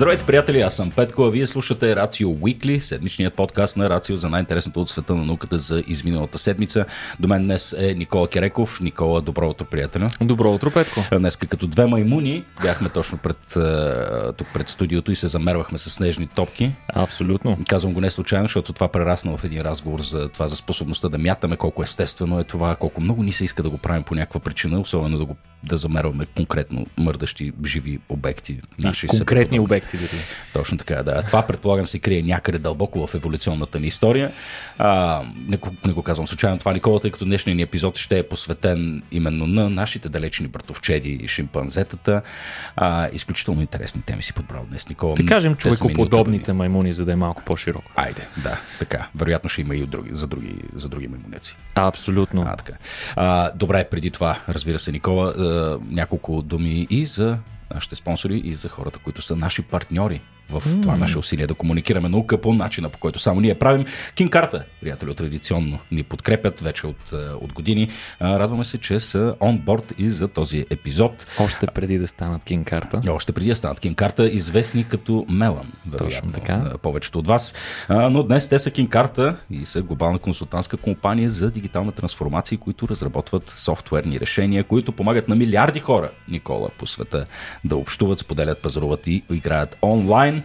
Здравейте, приятели, аз съм Петко, а вие слушате Рацио Weekly, седмичният подкаст на Рацио за най-интересното от света на науката за изминалата седмица. До мен днес е Никола Кереков. Никола, добро утро, приятеля. Добро утро, Петко. Днес като две маймуни бяхме точно пред, тук пред студиото и се замервахме с снежни топки. Абсолютно. Казвам го не случайно, защото това прерасна в един разговор за това за способността да мятаме, колко естествено е това, колко много ни се иска да го правим по някаква причина, особено да го да замерваме конкретно мърдащи живи обекти. Наши конкретни обекти. Дори. Точно така, да. Това предполагам се крие някъде дълбоко в еволюционната ни история. А, не, не го казвам случайно това, Никола, тъй като днешният ни епизод ще е посветен именно на нашите далечни братовчеди и шимпанзетата. А, изключително интересни теми си подбрал днес, Никола. Да кажем човекоподобните маймуни, за да е малко по-широко. Айде, да, така. Вероятно ще има и други, за други, за други маймунеци. Абсолютно. А, така. А, добре, преди това, разбира се, Никола, няколко думи и за нашите спонсори и за хората, които са наши партньори в mm. това наше усилие да комуникираме наука по начина, по който само ние правим. Кинкарта, приятели, традиционно ни подкрепят вече от, от години. Радваме се, че са онборд и за този епизод. Още преди да станат Кинкарта. Още преди да станат Кинкарта, известни като Мелан, вероятно, Точно така. повечето от вас. Но днес те са Кинкарта и са глобална консултантска компания за дигитална трансформация, които разработват софтуерни решения, които помагат на милиарди хора, Никола, по света да общуват, споделят, пазаруват и играят онлайн.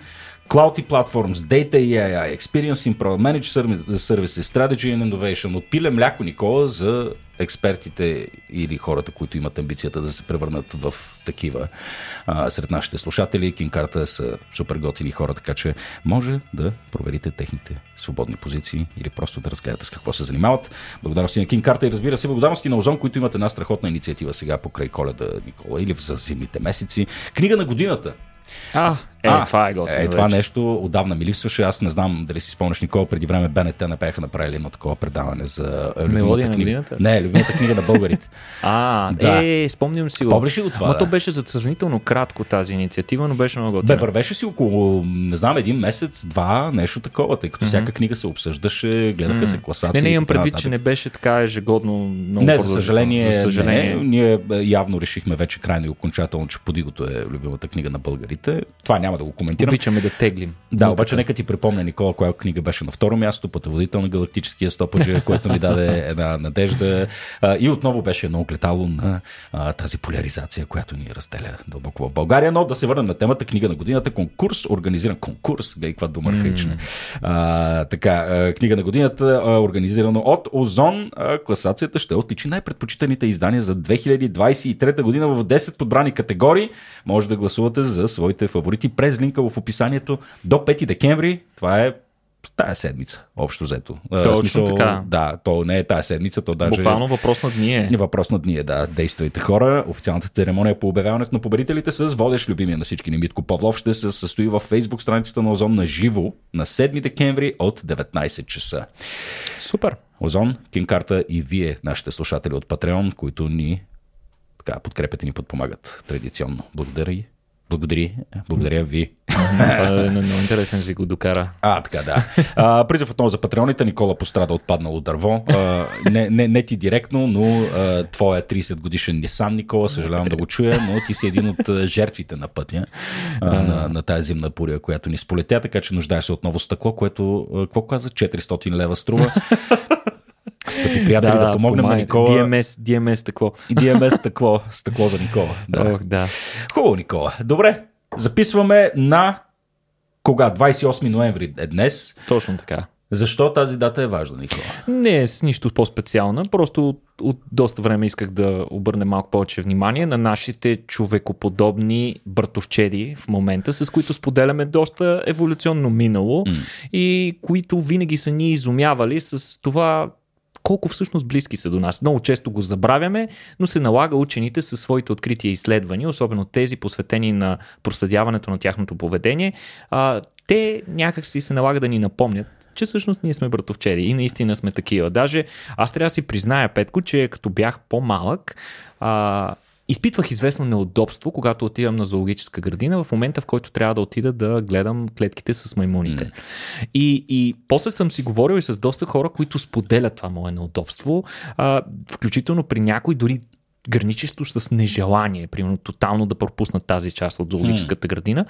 Cloud Platforms, Data и AI, Experience Improve, Managed Services, Strategy and Innovation. От пиле мляко, Никола, за експертите или хората, които имат амбицията да се превърнат в такива а, сред нашите слушатели. Кинкарта са супер готини хора, така че може да проверите техните свободни позиции или просто да разгледате с какво се занимават. Благодарности на Кинкарта и разбира се, благодарности на Озон, които имат една страхотна инициатива сега покрай коледа Никола или за зимните месеци. Книга на годината а, е, а, това е готино. Е, това вече. нещо отдавна ми липсваше. Аз не знам дали си спомняш, Никола, преди време БНТ не бяха направили едно такова предаване за Мелодия на книга. Не, любимата книга на българите. а, да. е, спомням си го. Помниш ли от това? Но да. то беше за сравнително кратко тази инициатива, но беше много готино. Бе, вървеше си около, не знам, един месец, два, нещо такова, тъй като mm-hmm. всяка книга се обсъждаше, гледаха mm-hmm. се класации. Не, не имам предвид, че не беше така ежегодно много Не, за съжаление, за съжаление. Не, ние явно решихме вече крайно и окончателно, че Подигото е любимата книга на българите. Това няма да го коментирам. Обичаме да теглим. Да, обаче нека ти припомня, Никола, коя книга беше на второ място, пътеводител на галактическия стопаджи, който ми даде една надежда. И отново беше едно огледало на тази поляризация, която ни разделя дълбоко в България. Но да се върнем на темата книга на годината, конкурс, организиран конкурс, гай, каква дума архаична. Mm. така, книга на годината, организирано от Озон. Класацията ще отличи най-предпочитаните издания за 2023 година в 10 подбрани категории. Може да гласувате за своите фаворити през линка в описанието до 5 декември. Това е тая седмица, общо взето. Точно смисъл, така. Да, то не е тая седмица, то даже... Буквално въпрос на дни е. Въпрос на дни е, да. Действайте хора. Официалната церемония по обявяването на победителите с водещ любимия на всички ни Митко Павлов ще се състои в фейсбук страницата на Озон на живо на 7 декември от 19 часа. Супер. Озон, Кинкарта и вие, нашите слушатели от Патреон, които ни така, подкрепят и ни подпомагат традиционно. Благодаря и благодари. Благодаря ви. Това е много интересен си го докара. А, така да. А, призъв отново за патреоните. Никола пострада от паднало дърво. А, не, не, не ти директно, но а, твоя 30 годишен Нисан, Никола, съжалявам да го чуя, но ти си един от жертвите на пътя а, на, на тази зимна буря, която ни сполетя, така че нуждаеш се отново стъкло, което, какво каза, 400 лева струва. Скъпи приятели, да, да помогнем помага. на Никола. DMS, DMS стъкло. И DMS стъкло, стъкло за Никола. Да. Ох, да. Хубаво, Никола. Добре, записваме на кога? 28 ноември е днес. Точно така. Защо тази дата е важна, Никола? Не е с нищо по-специална, просто от, от доста време исках да обърна малко повече внимание на нашите човекоподобни братовчеди в момента, с които споделяме доста еволюционно минало mm. и които винаги са ни изумявали с това колко всъщност близки са до нас. Много често го забравяме, но се налага учените със своите открития изследвания, особено тези посветени на проследяването на тяхното поведение, а, те някак си се налага да ни напомнят, че всъщност ние сме братовчери и наистина сме такива. Даже аз трябва да си призная, Петко, че като бях по-малък, а, изпитвах известно неудобство, когато отивам на зоологическа градина, в момента в който трябва да отида да гледам клетките с маймуните. Mm. И, и после съм си говорил и с доста хора, които споделят това мое неудобство, а, включително при някой дори граничещо с нежелание, примерно тотално да пропуснат тази част от зоологическата градина,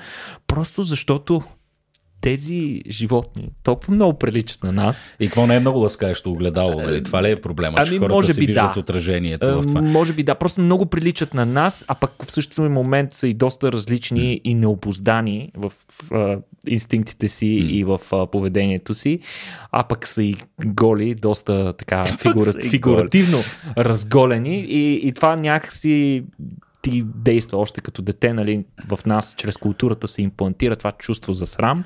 просто защото тези животни толкова много приличат на нас. И какво не е много ласкаещо огледало? Нали? Това ли е проблема, ами, че хората може би, виждат да. отражението в това? Може би да, просто много приличат на нас, а пък в същия момент са и доста различни mm. и необоздани в в инстинктите си mm. и в а, поведението си, а пък са и голи, доста така фигура, фигуративно разголени и, и това някакси ти действа още като дете, нали, в нас чрез културата се имплантира това чувство за срам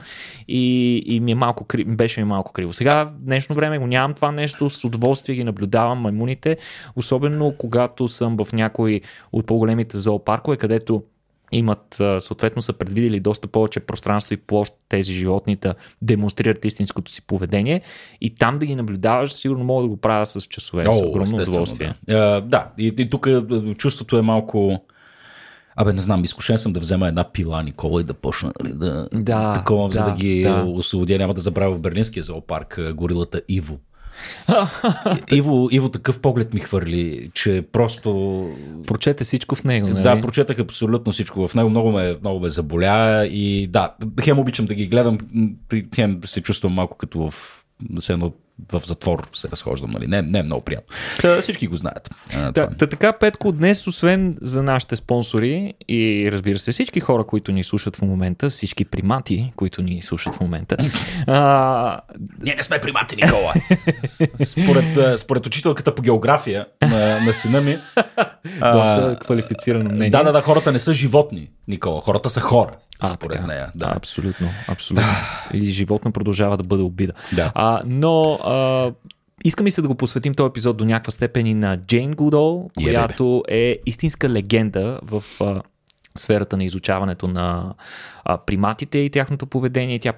и, и ми е малко, беше ми малко криво. Сега в днешно време го нямам това нещо, с удоволствие ги наблюдавам маймуните, особено когато съм в някой от по-големите зоопаркове, където имат, съответно са предвидели доста повече пространство и площ тези животни да демонстрират истинското си поведение и там да ги наблюдаваш, сигурно мога да го правя с часове, О, с огромно удоволствие. Да, uh, да. И, и тук чувството е малко Абе, не знам, изкушен съм да взема една пила, Никола, и да почна нали, да, да, такова, да, за да ги да. освободя. Няма да забравя в Берлинския зоопарк горилата Иво. Иво, Иво такъв поглед ми хвърли, че просто... Прочете всичко в него, нали? Да, прочетах абсолютно всичко в него. Много ме, много ме заболя и да, хем обичам да ги гледам, хем се чувствам малко като в едно в затвор се разхождам, нали? Не, не е много приятно. Та, всички го знаят. А, та, та, така, Петко, днес, освен за нашите спонсори и разбира се всички хора, които ни слушат в момента, всички примати, които ни слушат в момента. а... Ние не сме примати, Никола. според, според учителката по география на, на сина ми. Доста квалифицирано мнение. Да, да, да, хората не са животни, Никола. Хората са хора. А, според така. нея. Да. Абсолютно, абсолютно. И животно продължава да бъде обида. Да. А, но а, искам и се да го посветим този епизод до някаква степен и на Джейн Гудол, която yeah, е истинска легенда в а, сферата на изучаването на а, приматите и тяхното поведение. Тя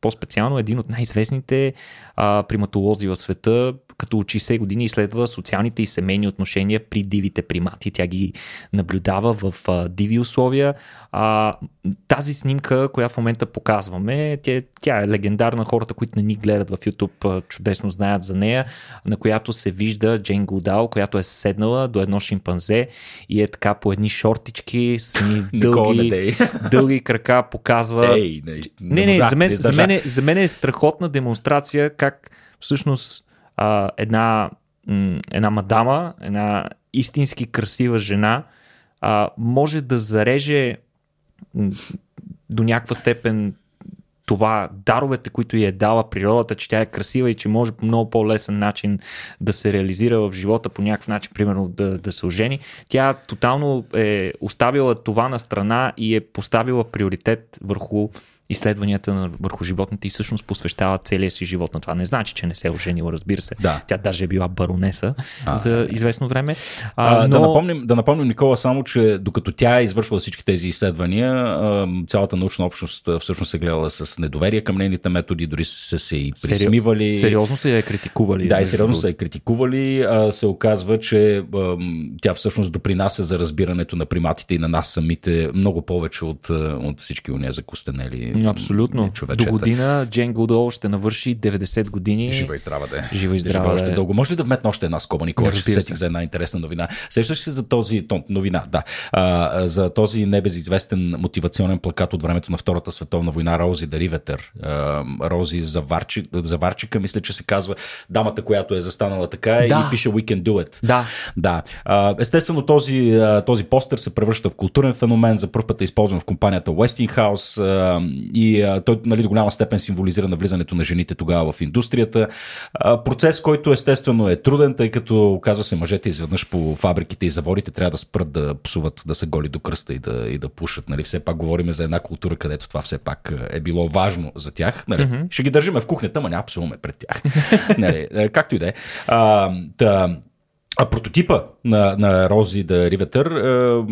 по-специално е един от най-известните а, приматолози в света, като от 60 години изследва социалните и семейни отношения при дивите примати. Тя ги наблюдава в а, диви условия. А, тази снимка, която в момента показваме, тя, тя е легендарна. Хората, които не ни гледат в YouTube, чудесно знаят за нея, на която се вижда Джейн Гудал, която е седнала до едно шимпанзе и е така по едни шортички с едни дълги, дълги крака показва. Ей, не, не, не, не за, мен, за, мен е, за мен е страхотна демонстрация как всъщност а, една, м, една мадама, една истински красива жена а, може да зареже м, до някаква степен това даровете, които й е дала природата, че тя е красива и че може по много по-лесен начин да се реализира в живота по някакъв начин, примерно да, да се ожени. Тя тотално е оставила това на страна и е поставила приоритет върху изследванията върху животните и всъщност посвещава целия си живот на това. Не значи, че не се е оженила, разбира се. Да. Тя даже е била баронеса а, за известно време. А, а, но... да, напомним, да напомним, Никола, само, че докато тя е извършвала всички тези изследвания, цялата научна общност всъщност е гледала с недоверие към нейните методи, дори са се и присмивали. Сериозно се е критикували. Да, и сериозно се е критикували. А, се оказва, че тя всъщност допринася за разбирането на приматите и на нас самите много повече от, от всички уния закостенели Абсолютно. Човечета. До година Джен Гудол ще навърши 90 години. Жива и здрава да е. Жива и здрава Жива още е. дълго. Може ли да вметна още една скоба, Никола, че се сетих за една интересна новина? Сещаш се за този то, новина, да. А, за този небезизвестен мотивационен плакат от времето на Втората световна война Рози да Риветър. Рози Заварчи, Заварчика, мисля, че се казва дамата, която е застанала така да. и пише We can do it. Да. да. А, естествено, този, този постер се превръща в културен феномен. За първ път е използван в компанията Westinghouse и а, той нали, до голяма степен символизира навлизането на жените тогава в индустрията. А, процес, който естествено е труден, тъй като оказва се мъжете изведнъж по фабриките и заводите трябва да спрат да псуват, да са голи до кръста и да, и да пушат. Нали, все пак говорим за една култура, където това все пак е било важно за тях. Нали. Mm-hmm. Ще ги държиме в кухнята, ма няма псуваме пред тях. нали, както и да е. А прототипа на, на Рози да Риветър е,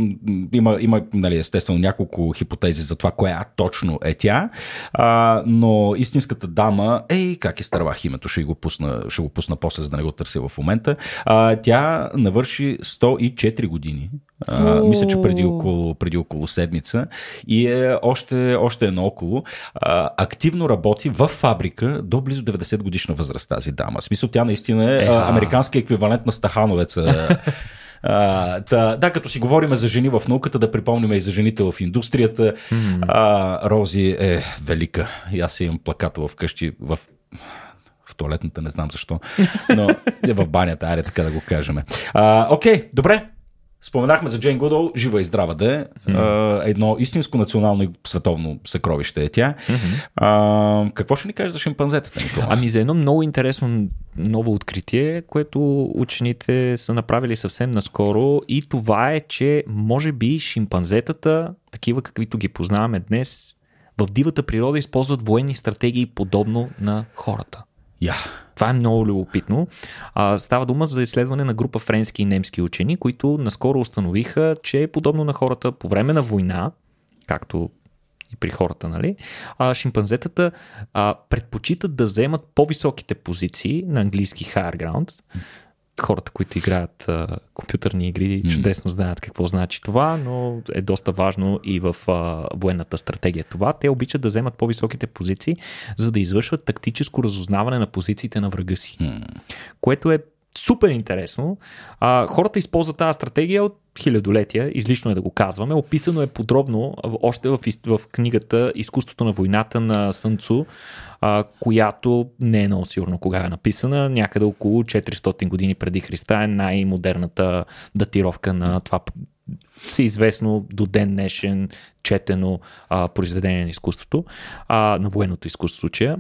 има, има нали, естествено няколко хипотези за това коя точно е тя, а, но истинската дама, ей, как изтървах името, ще го пусна, ще го пусна после, за да не го търся в момента, а, тя навърши 104 години. А, мисля, че преди около, преди около седмица. И е още, още едно около. А, активно работи в фабрика до близо 90 годишна възраст тази дама. В смисъл тя наистина е, е американски еквивалент на Стахановеца А, та, да, като си говорим за жени в науката, да припомним и за жените в индустрията. Mm. А, Рози е велика. И аз имам плаката в къщи в в туалетната, не знам защо, но е в банята, айде така да го кажем. А, окей, добре, Споменахме за Джейн Гудол, жива и здрава да е. Mm-hmm. Едно истинско национално и световно съкровище е тя. Mm-hmm. А, какво ще ни кажеш за шимпанзетата, Никола? Ами за едно много интересно ново откритие, което учените са направили съвсем наскоро и това е, че може би шимпанзетата, такива каквито ги познаваме днес, в дивата природа използват военни стратегии подобно на хората. Yeah. Това е много любопитно. А, става дума за изследване на група френски и немски учени, които наскоро установиха, че подобно на хората по време на война, както и при хората, нали, а, шимпанзетата а, предпочитат да вземат по-високите позиции на английски higher ground, хората, които играят а, компютърни игри, чудесно знаят какво значи това, но е доста важно и в а, военната стратегия. Това те обичат да вземат по-високите позиции, за да извършват тактическо разузнаване на позициите на врага си. Което е супер интересно. А, хората използват тази стратегия от хилядолетия, излишно е да го казваме. Описано е подробно още в, в книгата Изкуството на войната на Сънцу, а, която не е много сигурно кога е написана. Някъде около 400 години преди Христа е най-модерната датировка на това всеизвестно до ден днешен четено а, произведение на изкуството, а, на военното изкуство случая.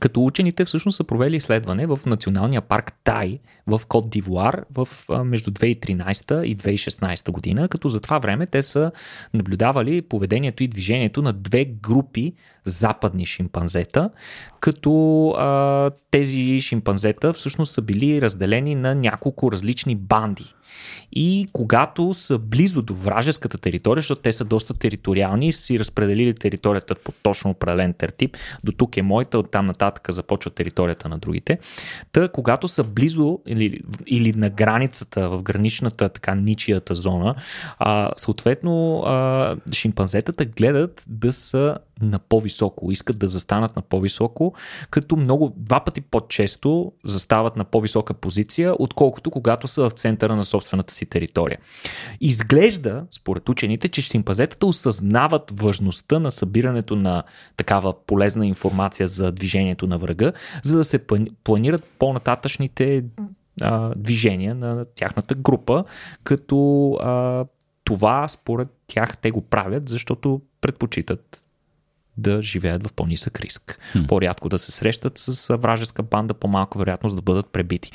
Като учените всъщност са провели изследване в националния парк Тай в Кот Дивуар в, между 2013 и 2016 година, като за това време те са наблюдавали поведението и движението на две групи западни шимпанзета, като а, тези шимпанзета всъщност са били разделени на няколко различни банди. И когато са близо до вражеската територия, защото те са доста териториални, си разпределили територията по точно определен тертип, до тук е моята, оттам нататък започва територията на другите. Та, когато са близо или, или на границата, в граничната така ничията зона, а, съответно а, шимпанзетата гледат да са на по-високо, искат да застанат на по-високо, като много, два пъти по-често застават на по-висока позиция, отколкото когато са в центъра на собствената си територия. Изглежда, според учените, че шимпазетата осъзнават важността на събирането на такава полезна информация за движението на врага, за да се планират по-нататъчните а, движения на тяхната група, като а, това според тях те го правят, защото предпочитат да живеят в по-нисък риск. Хм. По-рядко да се срещат с вражеска банда, по-малко вероятност да бъдат пребити.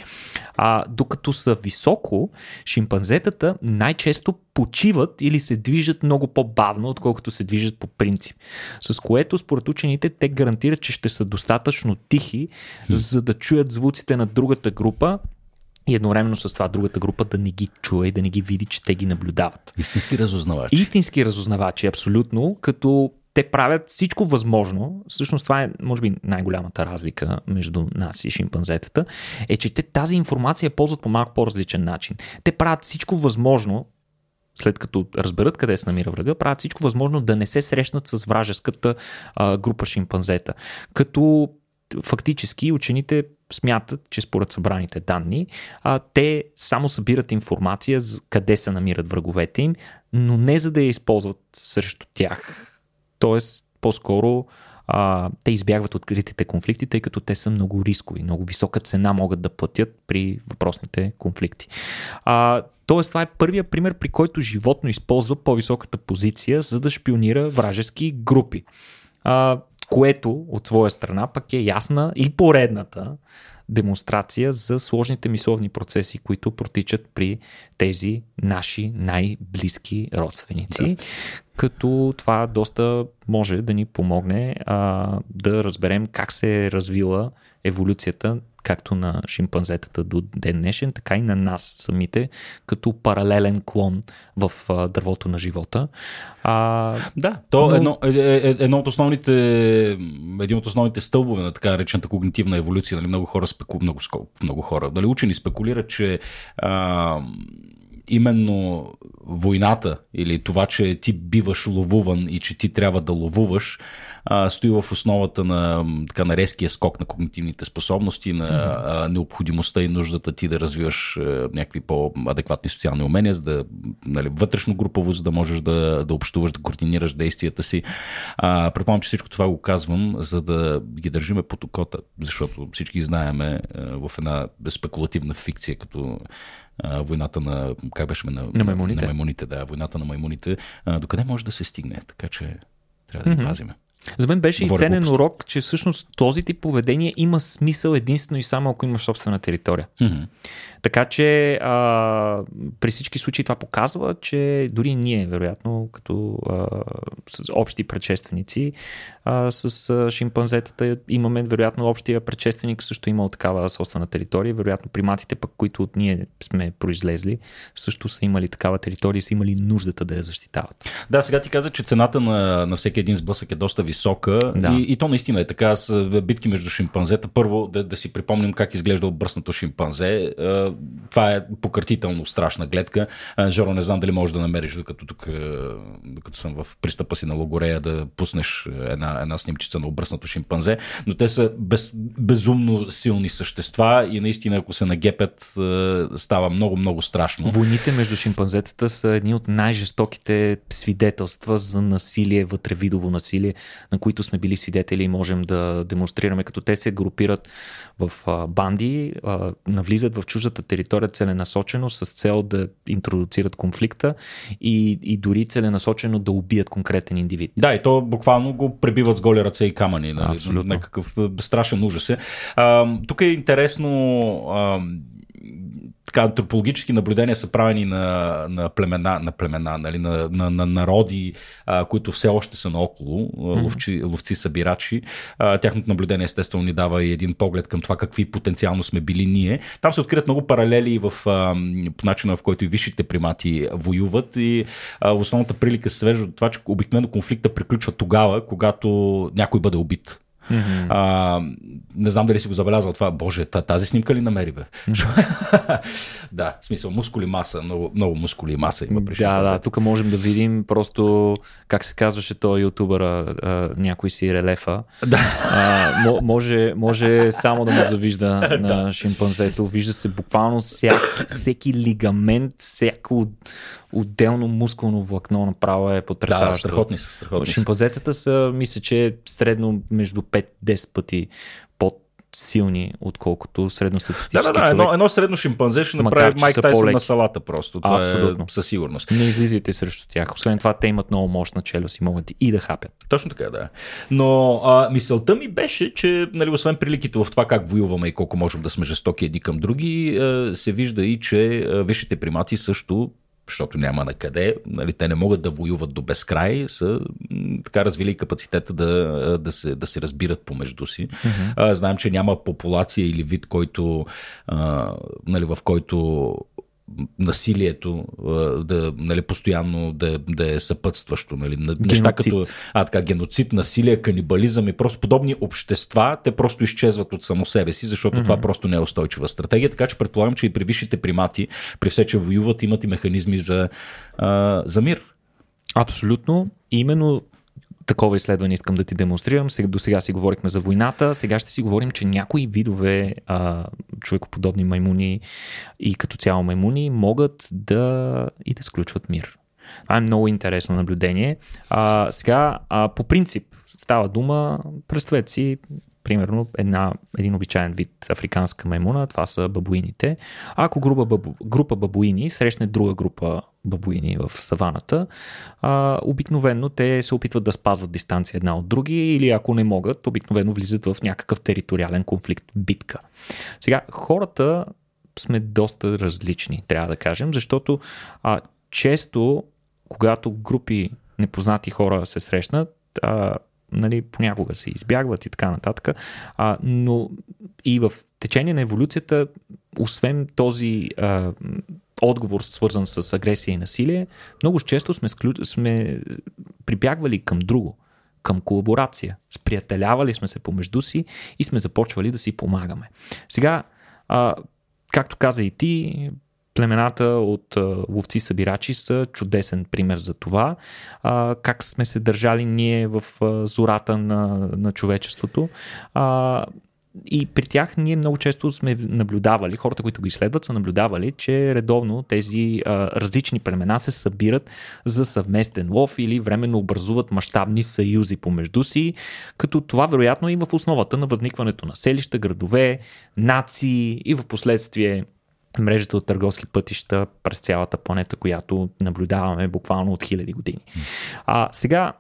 А докато са високо, шимпанзетата най-често почиват или се движат много по-бавно, отколкото се движат по принцип. С което, според учените, те гарантират, че ще са достатъчно тихи, хм. за да чуят звуците на другата група и едновременно с това другата група да не ги чуе и да не ги види, че те ги наблюдават. Истински разузнавачи. Истински разузнавачи, абсолютно, като те правят всичко възможно. Всъщност това е, може би, най-голямата разлика между нас и шимпанзетата, е, че те тази информация ползват по малко по-различен начин. Те правят всичко възможно, след като разберат къде се намира врага, правят всичко възможно да не се срещнат с вражеската а, група шимпанзета. Като фактически учените смятат, че според събраните данни, а, те само събират информация за къде се намират враговете им, но не за да я използват срещу тях Тоест, по-скоро а, те избягват откритите конфликти, тъй като те са много рискови, много висока цена могат да платят при въпросните конфликти. А, тоест, това е първия пример, при който животно използва по-високата позиция, за да шпионира вражески групи. А, което от своя страна пък е ясна и поредната демонстрация за сложните мисловни процеси, които протичат при тези наши най-близки родственици. Да. Като това доста може да ни помогне а, да разберем как се е развила еволюцията както на шимпанзетата до ден днешен, така и на нас самите, като паралелен клон в а, дървото на живота. А, да, то но... едно, е, е, е, едно от основните, един от основните стълбове на така наречената когнитивна еволюция, нали, много хора, спеку, много, много хора, нали, учени спекулират, че а, именно войната или това, че ти биваш ловуван и че ти трябва да ловуваш, стои в основата на така на резкия скок на когнитивните способности, на необходимостта и нуждата ти да развиваш а, някакви по-адекватни социални умения, за да нали, вътрешно групово, за да можеш да, да общуваш, да координираш действията си. А, предполагам, че всичко това го казвам, за да ги държиме под окота, защото всички знаеме а, в една спекулативна фикция, като а, войната на, как беше, на, на маймуните. На маймуните, да, войната на маймуните. А, докъде може да се стигне? Така че трябва да mm-hmm. пазиме. За мен беше Говоря и ценен глупост. урок, че всъщност този тип поведение има смисъл единствено и само ако имаш собствена територия. Mm-hmm. Така че а, при всички случаи това показва, че дори ние, вероятно, като а, с общи предшественици, а, с а, шимпанзетата имаме, вероятно, общия предшественик също имал такава собствена територия. Вероятно, приматите, пък, които от ние сме произлезли, също са имали такава територия и са имали нуждата да я защитават. Да, сега ти каза, че цената на, на всеки един сблъсък е доста висока да. и, и то наистина е така. С битки между шимпанзета, първо да, да си припомним как изглежда обръснато шимпанзе това е пократително страшна гледка. Жоро, не знам дали можеш да намериш, докато тук, докато съм в пристъпа си на Логорея, да пуснеш една, една снимчица на обръснато шимпанзе, но те са без, безумно силни същества и наистина, ако се нагепят, става много, много страшно. Войните между шимпанзетата са едни от най-жестоките свидетелства за насилие, вътревидово насилие, на които сме били свидетели и можем да демонстрираме, като те се групират в банди, навлизат в чуждата територия целенасочено с цел да интродуцират конфликта и, и дори целенасочено да убият конкретен индивид. Да, и то буквално го пребиват с голи ръце и камъни. Нали? Абсолютно. Някакъв страшен ужас е. А, тук е интересно а, така, антропологически наблюдения са правени на, на племена, на, племена нали, на, на, на народи, а, които все още са наоколо, ловци, ловци събирачи. А, тяхното наблюдение естествено ни дава и един поглед към това какви потенциално сме били ние. Там се открият много паралели в а, по начина, в който и висшите примати воюват и а, основната прилика се свежда до това, че обикновено конфликта приключва тогава, когато някой бъде убит. Mm-hmm. А, не знам дали си го забелязал това. Боже, тази снимка ли намери, бе? Mm-hmm. да, в смисъл, мускули маса, много, много мускули и маса има при Да, да, тук можем да видим просто, как се казваше този ютубър, някой си релефа. Да. А, може, може само да му завижда на шимпанзето. Вижда се буквално всяки, всеки лигамент, всяко отделно мускулно влакно направо е потрясаващо. Да, страхотни са, страхотни Шимпанзетата са, мисля, че средно между 5-10 пъти под силни, отколкото средностатистически да, да, да, Едно, едно средно шимпанзе ще направи Майк Тайсън на салата просто. Това е Абсолютно. е със сигурност. Не излизайте срещу тях. Освен това, те имат много мощна челюст и могат и да хапят. Точно така, да. Но а, мисълта ми беше, че нали, освен приликите в това как воюваме и колко можем да сме жестоки едни към други, а, се вижда и, че висшите примати също защото няма на къде, нали, те не могат да воюват до безкрай, са така развили капацитета да, да, се, да се разбират помежду си. Mm-hmm. А, знаем, че няма популация или вид, който, а, нали, в който насилието да, нали, постоянно да, да е съпътстващо. Нали. Неща като а, така, геноцид, насилие, канибализъм и просто подобни общества, те просто изчезват от само себе си, защото mm-hmm. това просто не е устойчива стратегия. Така че предполагам, че и при висшите примати, при все, че воюват, имат и механизми за, а, за мир. Абсолютно. Именно такова изследване искам да ти демонстрирам. Сега, до сега си говорихме за войната, сега ще си говорим, че някои видове а, човекоподобни маймуни и като цяло маймуни могат да и да сключват мир. Това е много интересно наблюдение. А, сега, а, по принцип, става дума, представете си, примерно една, един обичайен вид африканска маймуна, това са бабуините. Ако група, бабу, група бабуини срещне друга група бабуини в саваната, а, обикновено те се опитват да спазват дистанция една от други или ако не могат, обикновено влизат в някакъв териториален конфликт, битка. Сега, хората сме доста различни, трябва да кажем, защото а, често, когато групи непознати хора се срещнат, а, нали, понякога се избягват и така нататък. А, но и в течение на еволюцията, освен този а, отговор, свързан с агресия и насилие, много често сме, склю... сме прибягвали към друго, към колаборация. Сприятелявали сме се помежду си и сме започвали да си помагаме. Сега, а, както каза и ти, племената от ловци-събирачи са чудесен пример за това. А, как сме се държали ние в зората на, на човечеството. А, и при тях ние много често сме наблюдавали, хората, които ги изследват, са наблюдавали, че редовно тези а, различни племена се събират за съвместен лов или временно образуват мащабни съюзи помежду си, като това вероятно е и в основата на възникването на селища, градове, нации и в последствие мрежата от търговски пътища през цялата планета, която наблюдаваме буквално от хиляди години. А сега,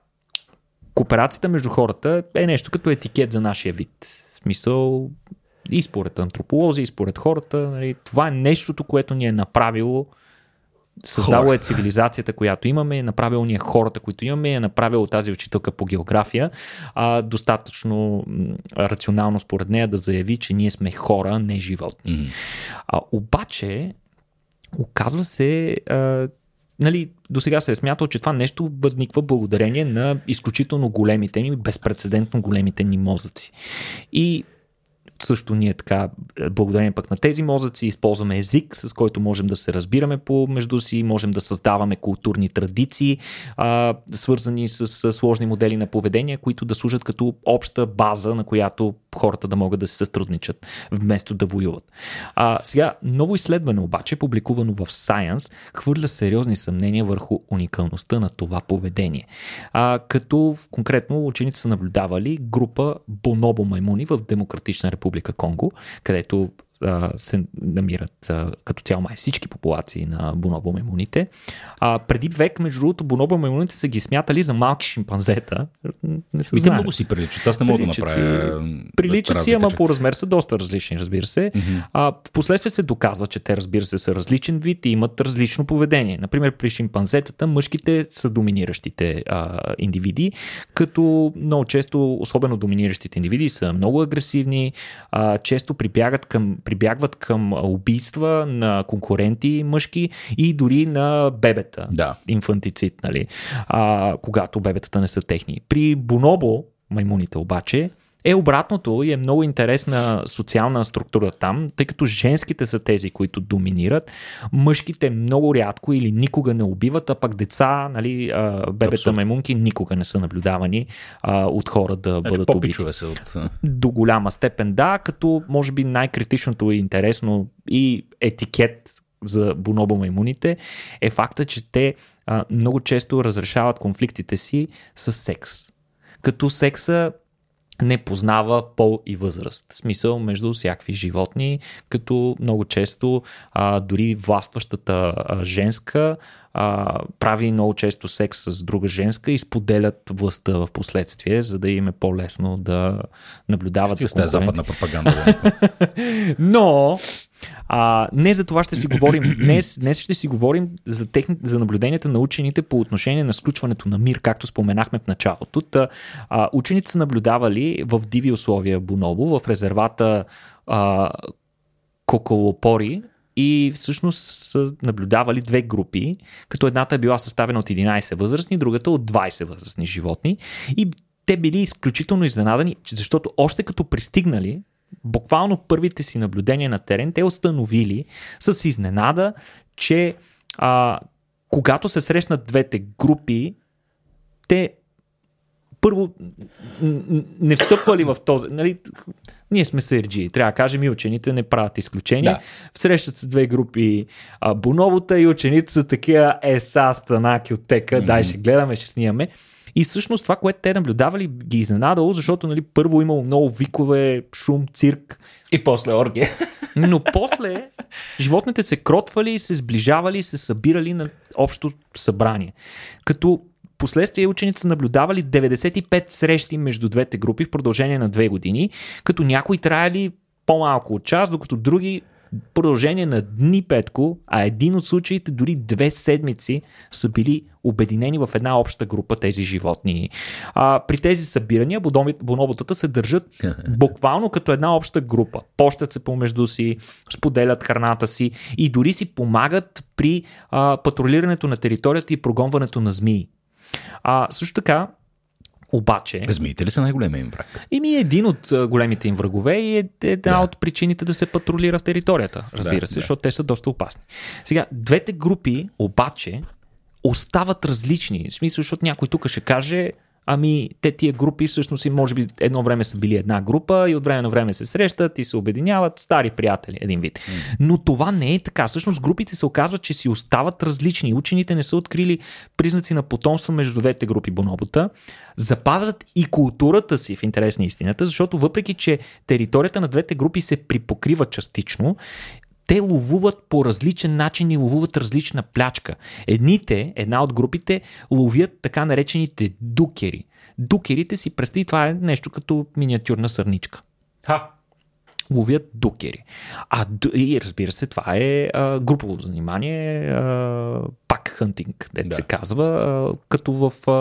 кооперацията между хората е нещо като етикет за нашия вид смисъл и според антрополози, и според хората, нали, това е нещото, което ни е направило Създало е цивилизацията, която имаме, направило ни е хората, които имаме, е направило тази учителка по география, а достатъчно рационално според нея да заяви, че ние сме хора, не животни. Mm. А, обаче, оказва се, а, нали, до сега се е смятал, че това нещо възниква благодарение на изключително големите ни, безпредседентно големите ни мозъци. И също ние така, благодарение пък на тези мозъци, използваме език, с който можем да се разбираме по между си, можем да създаваме културни традиции, а, свързани с, с сложни модели на поведение, които да служат като обща база, на която хората да могат да се сътрудничат, вместо да воюват. А, сега, ново изследване обаче, публикувано в Science, хвърля сериозни съмнения върху уникалността на това поведение. А, като конкретно ученици са наблюдавали група бонобо маймуни в Демократична република Република Конго, където а, се намират а, като цяло май всички популации на бонобо мемоните. А, преди век, между другото, бонобо мемоните са ги смятали за малки шимпанзета. Не се Те много си приличат. Аз не мога да направя. Приличат си, ама по размер са доста различни, разбира се. Mm-hmm. А, впоследствие се доказва, че те, разбира се, са различен вид и имат различно поведение. Например, при шимпанзетата мъжките са доминиращите а, индивиди, като много често, особено доминиращите индивиди, са много агресивни, а, често прибягат към прибягват към убийства на конкуренти мъжки и дори на бебета. Да. Инфантицид, нали? А, когато бебетата не са техни. При бонобо, маймуните обаче, е обратното и е много интересна социална структура там, тъй като женските са тези, които доминират, мъжките много рядко или никога не убиват, а пък деца, нали, бебета Абсолютно. маймунки никога не са наблюдавани а, от хора да значи, бъдат убити. Се от... До голяма степен да, като може би най-критичното и интересно и етикет за бонобо маймуните е факта, че те а, много често разрешават конфликтите си с секс. Като секса не познава пол и възраст. Смисъл между всякакви животни, като много често а, дори властващата а, женска а, прави много често секс с друга женска и споделят властта в последствие, за да им е по-лесно да наблюдават. Стига западна пропаганда. Но а, не за това ще си говорим. Днес, днес ще си говорим за, техни, за наблюденията на учените по отношение на сключването на мир, както споменахме в началото. Та, а, учените са наблюдавали в диви условия Бонобо, в резервата а, Коколопори, и всъщност са наблюдавали две групи, като едната е била съставена от 11 възрастни, другата от 20 възрастни животни. И те били изключително изненадани, защото още като пристигнали, буквално първите си наблюдения на терен, те установили с изненада, че а, когато се срещнат двете групи, те първо не встъпвали в този. Нали, ние сме сърджи, трябва да кажем и учените не правят изключения. Да. Срещат се две групи а, Боновота и учените са такива еса, станаки от тека, mm-hmm. дай ще гледаме, ще снимаме. И всъщност това, което те наблюдавали, ги изненадало, защото нали, първо имало много викове, шум, цирк. И после оргия. Но после животните се кротвали, се сближавали, се събирали на общо събрание. Като Последствие ученици са наблюдавали 95 срещи между двете групи в продължение на две години, като някои траяли по-малко от час, докато други продължение на дни петко, а един от случаите дори две седмици са били обединени в една обща група тези животни. А, при тези събирания боноботата се държат буквално като една обща група. Пощат се помежду си, споделят храната си и дори си помагат при а, патрулирането на територията и прогонването на змии. А също така, Обаче. Змиите ли са най-големия им враг? Ими е един от големите им врагове и е една да. от причините да се патрулира в територията, разбира да, се, да. защото те са доста опасни. Сега, двете групи обаче остават различни. В смисъл, защото някой тук ще каже, Ами, те тия групи всъщност и може би едно време са били една група и от време на време се срещат и се обединяват, стари приятели, един вид. Но това не е така. Всъщност групите се оказват, че си остават различни. Учените не са открили признаци на потомство между двете групи бонобота. Запазват и културата си в интерес на истината, защото въпреки, че територията на двете групи се припокрива частично, те ловуват по различен начин и ловуват различна плячка. Едните, една от групите, ловят така наречените дукери. Дукерите си представи, това е нещо като миниатюрна сърничка. Ха, ловят дукери. А, и разбира се, това е а, групово занимание, а, пак хънтинг, да. се казва, а, като в а,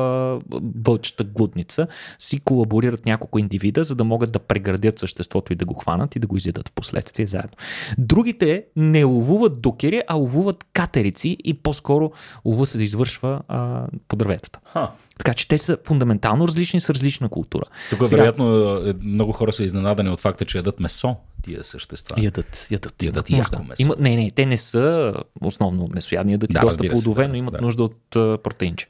вълчата глутница си колаборират няколко индивида, за да могат да преградят съществото и да го хванат и да го изядат в последствие заедно. Другите не ловуват дукери, а ловуват катерици и по-скоро лова се извършва а, по дърветата. Ха. Така че те са фундаментално различни с различна култура. Тук Сега... вероятно е, много хора са изненадани от факта, че ядат месо тия същества. Ядат, ядат. Ядат яко месо. Има, не, не, те не са основно месоядни, ядат да, и доста плодове, да, но имат да. нужда от протеинче.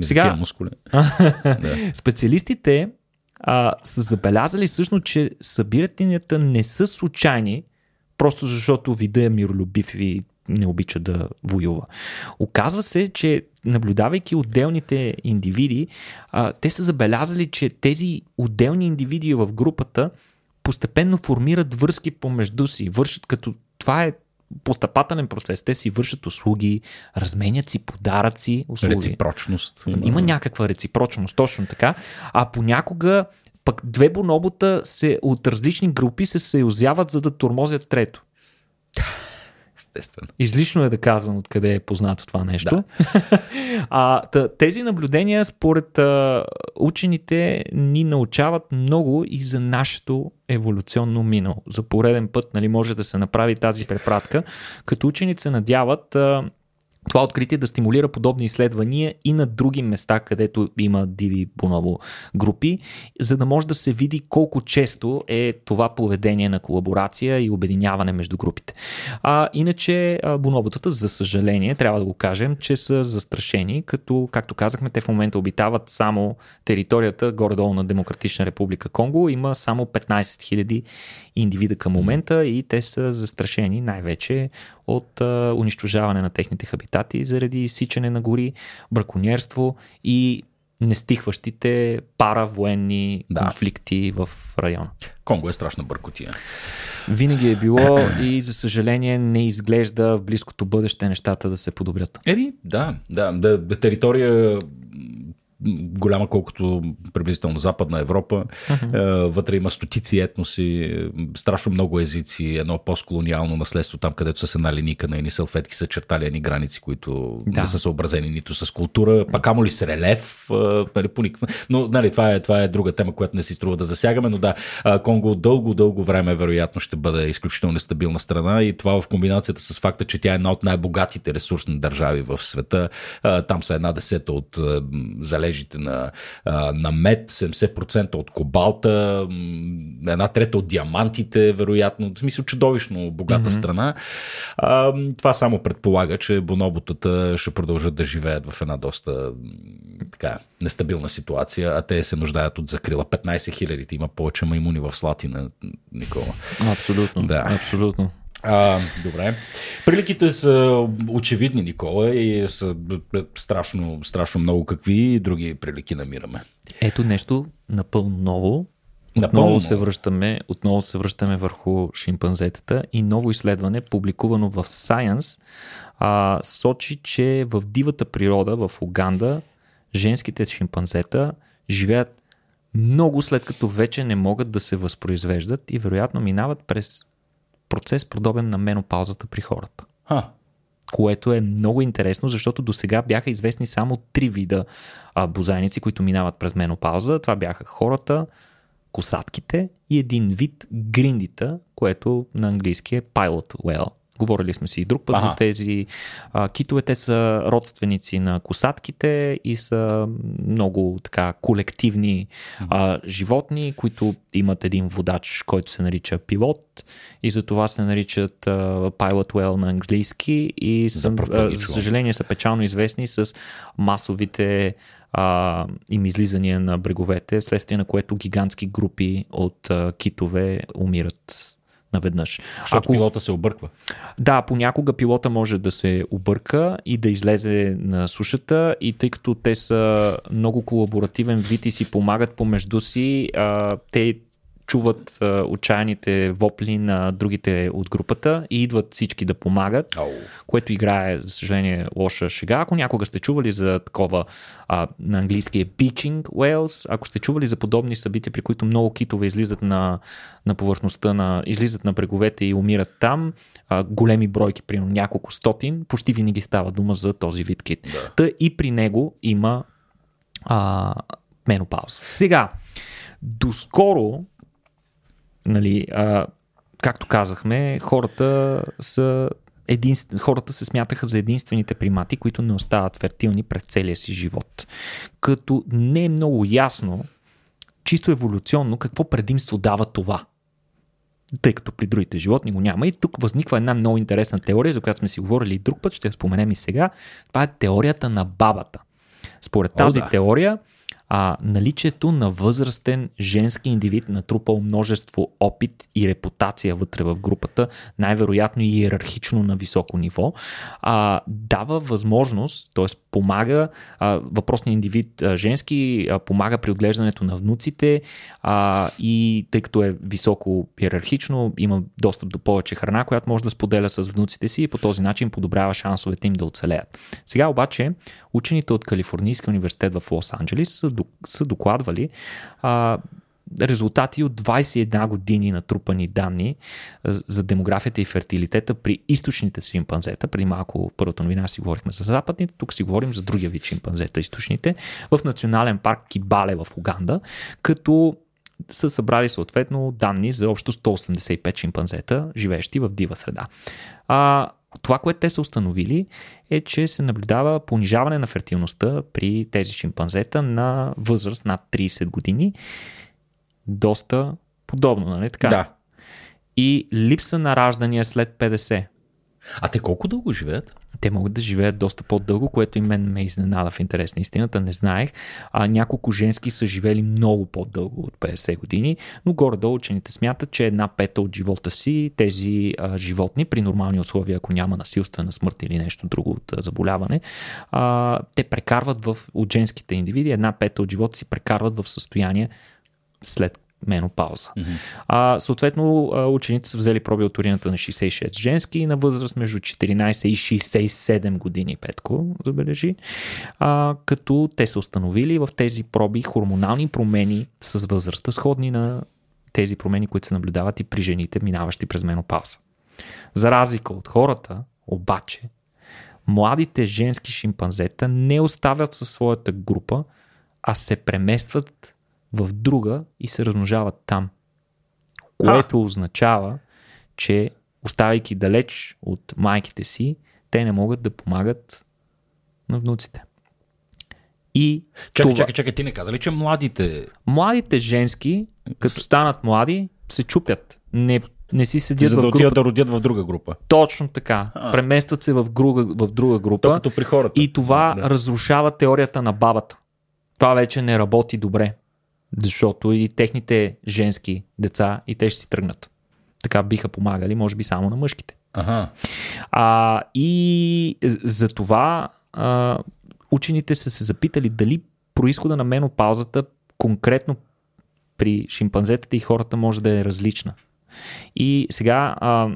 Сега, мускули. да. специалистите а, са забелязали всъщност, че събиранията не са случайни, просто защото вида е миролюбив и не обича да воюва. Оказва се, че наблюдавайки отделните индивиди, а, те са забелязали, че тези отделни индивиди в групата постепенно формират връзки помежду си, вършат като това е постъпателен процес. Те си вършат услуги, разменят си подаръци, услуги. Реципрочност. Има, има някаква реципрочност, точно така. А понякога пък две бонобота се, от различни групи се съюзяват, за да тормозят трето. Естествено. Излишно е да казвам откъде е познато това нещо. Да. а, тези наблюдения, според а, учените, ни научават много и за нашето еволюционно минало. За пореден път нали, може да се направи тази препратка, като учените се надяват а, това откритие да стимулира подобни изследвания и на други места, където има диви бонобо групи, за да може да се види колко често е това поведение на колаборация и обединяване между групите. А, иначе боноботата, за съжаление, трябва да го кажем, че са застрашени, като, както казахме, те в момента обитават само територията горе-долу на Демократична република Конго. Има само 15 000 индивида към момента и те са застрашени най-вече от а, унищожаване на техните хабитати заради изсичане на гори, браконьерство и нестихващите паравоенни да. конфликти в района. Конго е страшна бъркотия. Винаги е било и за съжаление не изглежда в близкото бъдеще нещата да се подобрят. Еми, да, да, да, територия голяма колкото приблизително Западна Европа. Uh-huh. Вътре има стотици етноси, страшно много езици, едно постколониално наследство там, където са се налиника на едни салфетки, са чертали едни граници, които да. не са съобразени нито с култура, пак амо ли с релеф, нали, по. Но нали, това, е, това е друга тема, която не си струва да засягаме, но да, Конго дълго, дълго време вероятно ще бъде изключително нестабилна страна и това в комбинацията с факта, че тя е една от най-богатите ресурсни държави в света. Там са една десета от залезните залежите на, на мед, 70% от кобалта, една трета от диамантите, вероятно. В смисъл чудовищно богата mm-hmm. страна. А, това само предполага, че боноботата ще продължат да живеят в една доста така, нестабилна ситуация, а те се нуждаят от закрила. 15 хиляди има повече маймуни в Слатина, Никола. Абсолютно. Да. Абсолютно. А, добре. Приликите са очевидни, Никола, и са страшно, страшно много. Какви други прилики намираме? Ето нещо напълно ново. Напълно отново се, връщаме, отново се връщаме върху шимпанзетата и ново изследване, публикувано в Science, а, сочи, че в дивата природа в Уганда женските шимпанзета живеят много след като вече не могат да се възпроизвеждат и вероятно минават през процес, подобен на менопаузата при хората. Ха. Което е много интересно, защото до сега бяха известни само три вида а, бозайници, които минават през менопауза. Това бяха хората, косатките и един вид гриндита, което на английски е pilot whale, Говорили сме си и друг път ага. за тези а, китове. Те са родственици на косатките и са много така колективни а, животни, които имат един водач, който се нарича пилот и за това се наричат а, Pilot Well на английски и са, а, за съжаление са печално известни с масовите а, им излизания на бреговете, вследствие на което гигантски групи от а, китове умират наведнъж. Защото Ако... пилота се обърква. Да, понякога пилота може да се обърка и да излезе на сушата и тъй като те са много колаборативен вид и си помагат помежду си, а, те чуват а, отчаяните вопли на другите от групата и идват всички да помагат, oh. което играе, за съжаление, лоша шега. Ако някога сте чували за такова а, на английски е pitching whales, ако сте чували за подобни събития, при които много китове излизат на, на повърхността, на, излизат на бреговете и умират там, а, големи бройки, примерно няколко стотин, почти винаги става дума за този вид кит. Да. Та и при него има а, менопауза. Сега, доскоро Нали, а, както казахме, хората са единств... хората се смятаха за единствените примати, които не остават фертилни през целия си живот. Като не е много ясно, чисто еволюционно, какво предимство дава това. Тъй като при другите животни го няма. И тук възниква една много интересна теория, за която сме си говорили и друг път, ще я споменем и сега. Това е теорията на бабата. Според тази О, да. теория, а, наличието на възрастен женски индивид, натрупал множество опит и репутация вътре в групата, най-вероятно и иерархично на високо ниво, а, дава възможност, т.е. помага а, въпросният индивид а, женски, а, помага при отглеждането на внуците а, и тъй като е високо иерархично, има достъп до повече храна, която може да споделя с внуците си и по този начин подобрява шансовете им да оцелеят. Сега обаче учените от Калифорнийския университет в Лос-Анджелис са, докладвали а, резултати от 21 години натрупани данни за демографията и фертилитета при източните шимпанзета. Преди малко първата новина си говорихме за западните, тук си говорим за другия вид шимпанзета, източните, в национален парк Кибале в Уганда, като са събрали съответно данни за общо 185 шимпанзета, живеещи в дива среда. А, това, което те са установили е, че се наблюдава понижаване на фертилността при тези шимпанзета на възраст над 30 години. Доста подобно, нали така? Да. И липса на раждания след 50. А те колко дълго живеят? те могат да живеят доста по-дълго, което и мен ме изненада в интерес на истината, не знаех. А няколко женски са живели много по-дълго от 50 години, но горе-долу учените смятат, че една пета от живота си тези а, животни при нормални условия, ако няма насилствена смърт или нещо друго от а, заболяване, а, те прекарват в, от женските индивиди, една пета от живота си прекарват в състояние след менопауза. Mm-hmm. А, съответно, учените са взели проби от урината на 66 женски на възраст между 14 и 67 години, Петко, забележи, а, като те са установили в тези проби хормонални промени с възрастта, сходни на тези промени, които се наблюдават и при жените, минаващи през менопауза. За разлика от хората, обаче, младите женски шимпанзета не оставят със своята група, а се преместват в друга и се размножават там. Което а. означава, че оставайки далеч от майките си, те не могат да помагат на внуците. И чакай, това... чакай, чакай, ти не каза ли, че младите... Младите женски, като станат млади, се чупят. Не, не си седят За да в група. да родят в друга група. Точно така. А. Преместват се в друга, в друга група. като при хората. И това да. разрушава теорията на бабата. Това вече не работи добре. Защото и техните женски деца и те ще си тръгнат. Така биха помагали, може би само на мъжките. Ага. А, и за това а, учените са се запитали дали происхода на менопаузата конкретно при шимпанзетите и хората може да е различна. И сега а,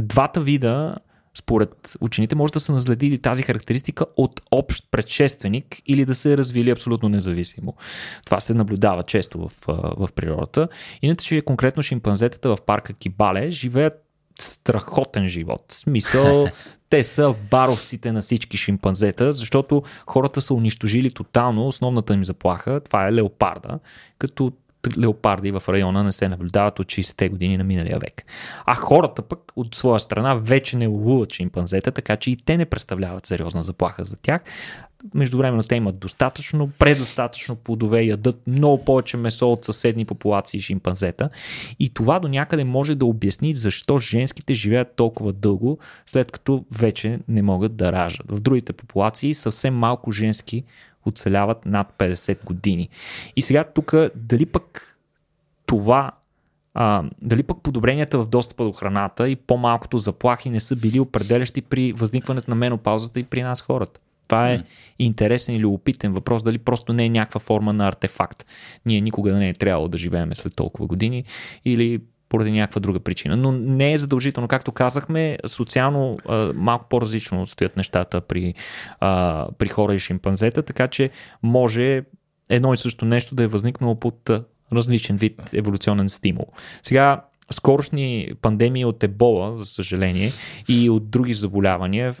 двата вида според учените, може да са наследили тази характеристика от общ предшественик или да се развили абсолютно независимо. Това се наблюдава често в, в природата. Иначе конкретно шимпанзетата в парка Кибале живеят страхотен живот. В смисъл, те са баровците на всички шимпанзета, защото хората са унищожили тотално основната им заплаха, това е леопарда, като леопарди в района не се наблюдават от 60-те години на миналия век. А хората пък от своя страна вече не ловуват шимпанзета, така че и те не представляват сериозна заплаха за тях. Междувременно те имат достатъчно, предостатъчно плодове, ядат много повече месо от съседни популации шимпанзета. И това до някъде може да обясни защо женските живеят толкова дълго, след като вече не могат да раждат. В другите популации съвсем малко женски оцеляват над 50 години. И сега тук дали пък това а, дали пък подобренията в достъпа до храната и по-малкото заплахи не са били определящи при възникването на менопаузата и при нас хората. Това е mm. интересен и любопитен въпрос, дали просто не е някаква форма на артефакт. Ние никога не е трябвало да живеем след толкова години или поради някаква друга причина. Но не е задължително. Както казахме, социално а, малко по-различно стоят нещата при, а, при хора и шимпанзета, така че може едно и също нещо да е възникнало под различен вид еволюционен стимул. Сега, скорошни пандемии от ебола, за съжаление, и от други заболявания,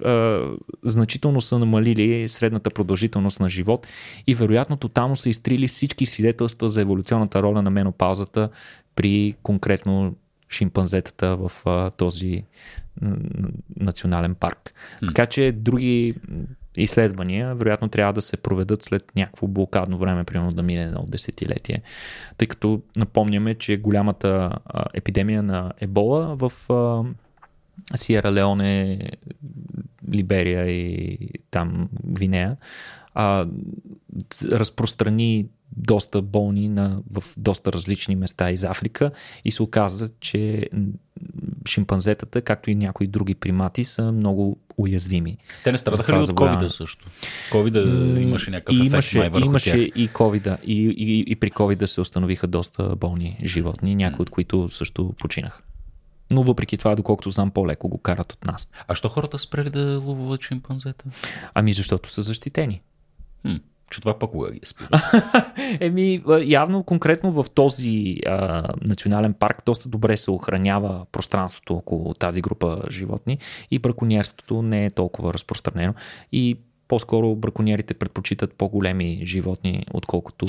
значително са намалили средната продължителност на живот и вероятно тотално са изтрили всички свидетелства за еволюционната роля на менопаузата при конкретно шимпанзетата в а, този национален парк. Така че други изследвания вероятно трябва да се проведат след някакво блокадно време, примерно да мине едно десетилетие. Тъй като напомняме, че голямата епидемия на ебола в Сиера Леоне, Либерия и там Гвинея а, разпространи доста болни на, в доста различни места из Африка и се оказа, че шимпанзетата, както и някои други примати, са много уязвими. Те не страдаха ли от covid също? covid имаше някакъв ефект имаше, май върху имаше тях. и covid и, и, и при covid се установиха доста болни животни, някои от които също починаха. Но въпреки това, доколкото знам, по-леко го карат от нас. А що хората спрели да ловуват шимпанзета? Ами защото са защитени. Хм. Че това пък кога ги спира? Еми, явно конкретно в този а, национален парк доста добре се охранява пространството около тази група животни и браконьерството не е толкова разпространено. И по-скоро браконьерите предпочитат по-големи животни, отколкото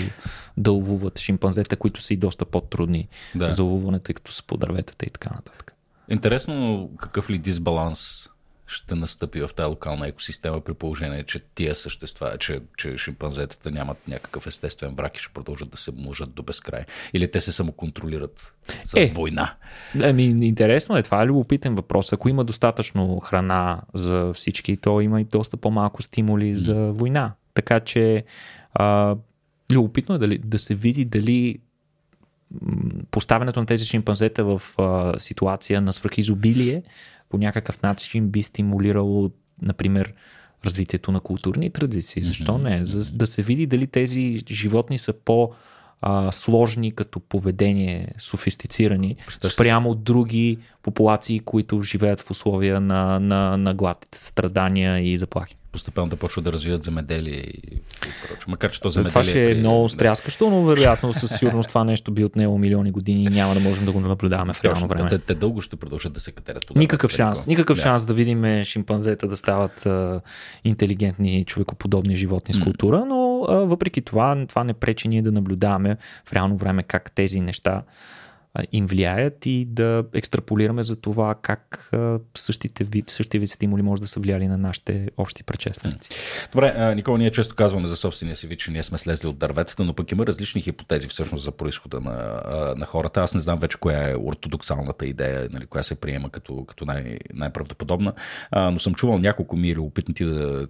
да ловуват шимпанзета, които са и доста по-трудни да. за ловуване, тъй като са по дърветата и така нататък. Интересно какъв ли дисбаланс ще настъпи в тази локална екосистема при положение, че тия същества, че, че шимпанзетата нямат някакъв естествен брак и ще продължат да се мъжат до безкрай. Или те се самоконтролират с е, война. Ами, интересно е, това е любопитен въпрос. Ако има достатъчно храна за всички, то има и доста по-малко стимули за война. Така че а, любопитно е дали, да се види дали поставянето на тези шимпанзета в а, ситуация на свръхизобилие по някакъв начин би стимулирало, например, развитието на културни традиции. Защо не? За да се види дали тези животни са по- а, сложни като поведение, софистицирани, спрямо от други популации, които живеят в условия на, на, на глад, страдания и заплахи постепенно да почват да развиват земеделие и прочее. Макар, че то земеделие... Това ще е при... много стряскащо, но вероятно със сигурност това нещо би отнело милиони години и няма да можем да го наблюдаваме в реално време. Те, те, дълго ще продължат да се катерят. Никакъв шанс. Никакъв да. шанс да видим шимпанзета да стават а, интелигентни, човекоподобни животни с култура, но въпреки това, това не пречи ние да наблюдаваме в реално време как тези неща им влияят и да екстраполираме за това как същите вид, същите вид стимули може да са влияли на нашите общи предшественици. Добре, Никола, ние често казваме за собствения си вид, че ние сме слезли от дърветата, но пък има различни хипотези всъщност за происхода на, на хората. Аз не знам вече коя е ортодоксалната идея, нали, коя се приема като, като най- най-правдоподобна, но съм чувал няколко ми опитни ти, да,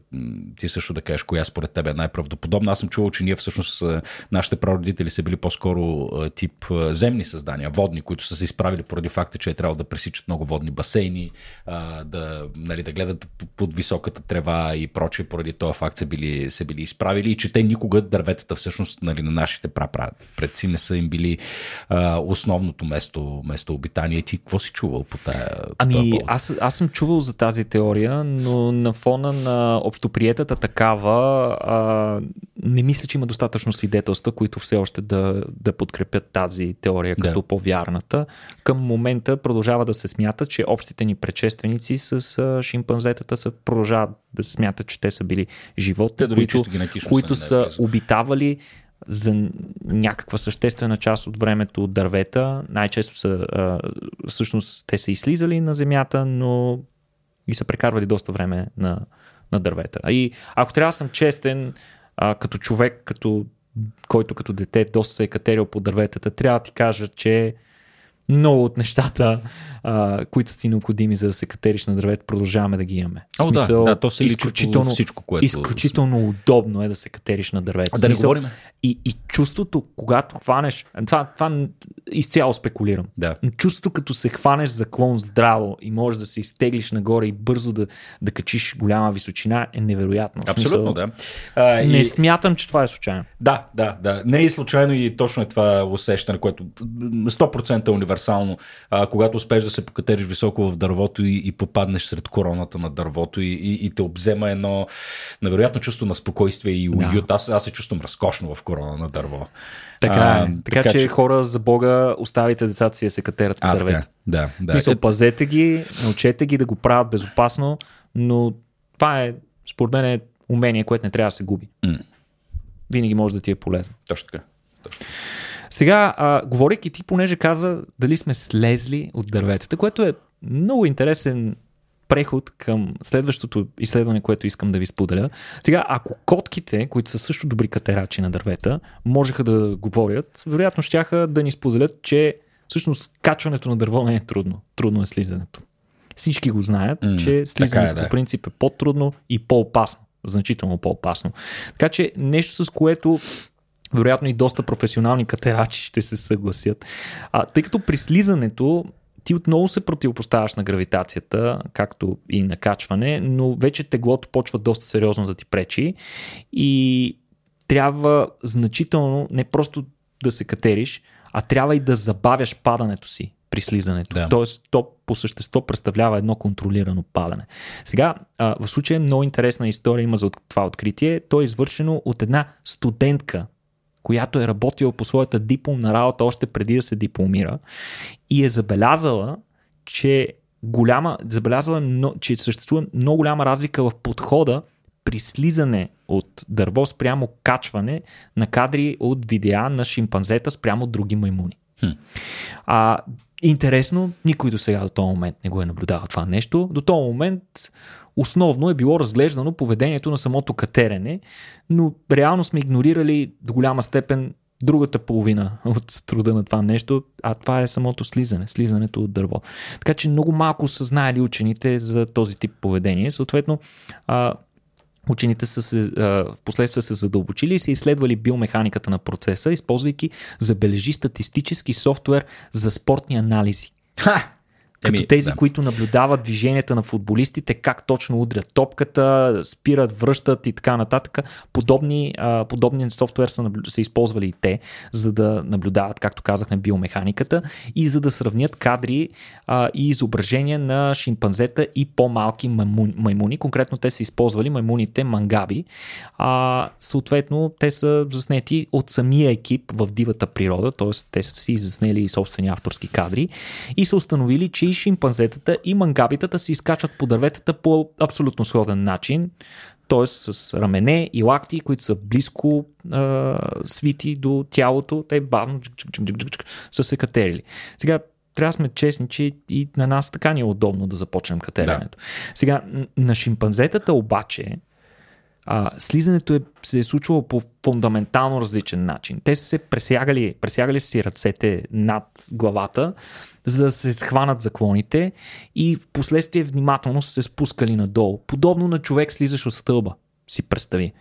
ти също да кажеш коя според теб е най-правдоподобна. Аз съм чувал, че ние всъщност нашите прародители са били по-скоро тип земни създания, водни, които са се изправили поради факта, че е трябвало да пресичат много водни басейни, а, да, нали, да гледат под високата трева и прочее, поради този факт са били, са били изправили и че те никога дърветата всъщност нали, на нашите предци не са им били а, основното место, место обитание. Ти какво си чувал по тая? Ами, аз, аз съм чувал за тази теория, но на фона на общоприетата такава а, не мисля, че има достатъчно свидетелства, които все още да, да подкрепят тази теория да. като по-вярната. Към момента продължава да се смята, че общите ни предшественици с шимпанзетата са продължават да смятат, че те са били животни, те, които, които са, са обитавали за някаква съществена част от времето от дървета. Най-често са, а, всъщност, те са излизали на земята, но и са прекарвали доста време на, на дървета. И ако трябва да съм честен, а, като човек, като, който като дете доста се е катерил по дърветата, трябва да ти кажа, че много от нещата, а, които са ти необходими за да се катериш на дървет, продължаваме да ги имаме. О, смисъл, да, да, то се изключително, всичко, което... изключително удобно е да се катериш на дървет. А, да не говорим. И, и чувството, когато хванеш, това, това изцяло спекулирам, да. чувството като се хванеш за клон здраво и можеш да се изтеглиш нагоре и бързо да, да качиш голяма височина е невероятно. Абсолютно, да. А, не и... смятам, че това е случайно. Да, да, да. Не е случайно и точно е това усещане, което 100% е универсално. А, когато успееш да се покатериш високо в дървото и, и попаднеш сред короната на дървото и, и, и те обзема едно невероятно чувство на спокойствие и уют. Да. Аз, аз се чувствам разкошно в корона на дърво. Така, а, е. така, така че, че хора, за Бога, оставите децата си да се катерят на дървета. Да, да. Мисъл, пазете ги, научете ги да го правят безопасно, но това е, според мен, е умение, което не трябва да се губи. Mm. Винаги може да ти е полезно. Точно така. Точно. Сега, а, говорейки ти, понеже каза дали сме слезли от дърветата, което е много интересен преход към следващото изследване, което искам да ви споделя. Сега, ако котките, които са също добри катерачи на дървета, можеха да говорят, вероятно щяха да ни споделят, че всъщност качването на дърво не е трудно. Трудно е слизането. Всички го знаят, mm, че слизането е, да. по принцип е по-трудно и по-опасно. Значително по-опасно. Така че нещо с което вероятно и доста професионални катерачи ще се съгласят. А, тъй като при слизането ти отново се противопоставяш на гравитацията, както и на качване, но вече теглото почва доста сериозно да ти пречи и трябва значително не просто да се катериш, а трябва и да забавяш падането си при слизането. Да. Тоест, то по същество представлява едно контролирано падане. Сега, в случая много интересна история има за това откритие. То е извършено от една студентка която е работила по своята дипломна работа още преди да се дипломира и е забелязала, че голяма, забелязала, че съществува много голяма разлика в подхода при слизане от дърво спрямо качване на кадри от видеа на шимпанзета спрямо други маймуни. Хм. А, интересно, никой до сега до този момент не го е наблюдавал това нещо. До този момент основно е било разглеждано поведението на самото катерене, но реално сме игнорирали до голяма степен другата половина от труда на това нещо, а това е самото слизане, слизането от дърво. Така че много малко са знаели учените за този тип поведение. Съответно, Учените са се, а, в последствие се задълбочили и са изследвали биомеханиката на процеса, използвайки забележи статистически софтуер за спортни анализи. Ха! Като Еми, тези, да. които наблюдават движенията на футболистите, как точно удрят топката, спират, връщат и така нататък. Подобни, а, подобни софтуер са, са използвали и те, за да наблюдават, както казахме, биомеханиката и за да сравнят кадри а, и изображения на шимпанзета и по-малки маймуни. Конкретно те са използвали маймуните мангаби. А, съответно, те са заснети от самия екип в дивата природа, т.е. те са си заснели собствени авторски кадри и са установили, че и шимпанзетата и мангабитата се изкачват по дърветата по абсолютно сходен начин, т.е. с рамене и лакти, които са близко а, свити до тялото, те бавно са се катерили. Сега трябва да сме честни, че и на нас така ни е удобно да започнем катеренето. Да. Сега, на шимпанзетата обаче, а, слизането е, се е случвало по фундаментално различен начин. Те са се пресягали, пресягали си ръцете над главата, за да се схванат заклоните и в последствие внимателно са се спускали надолу. Подобно на човек слизаш от стълба, си представи.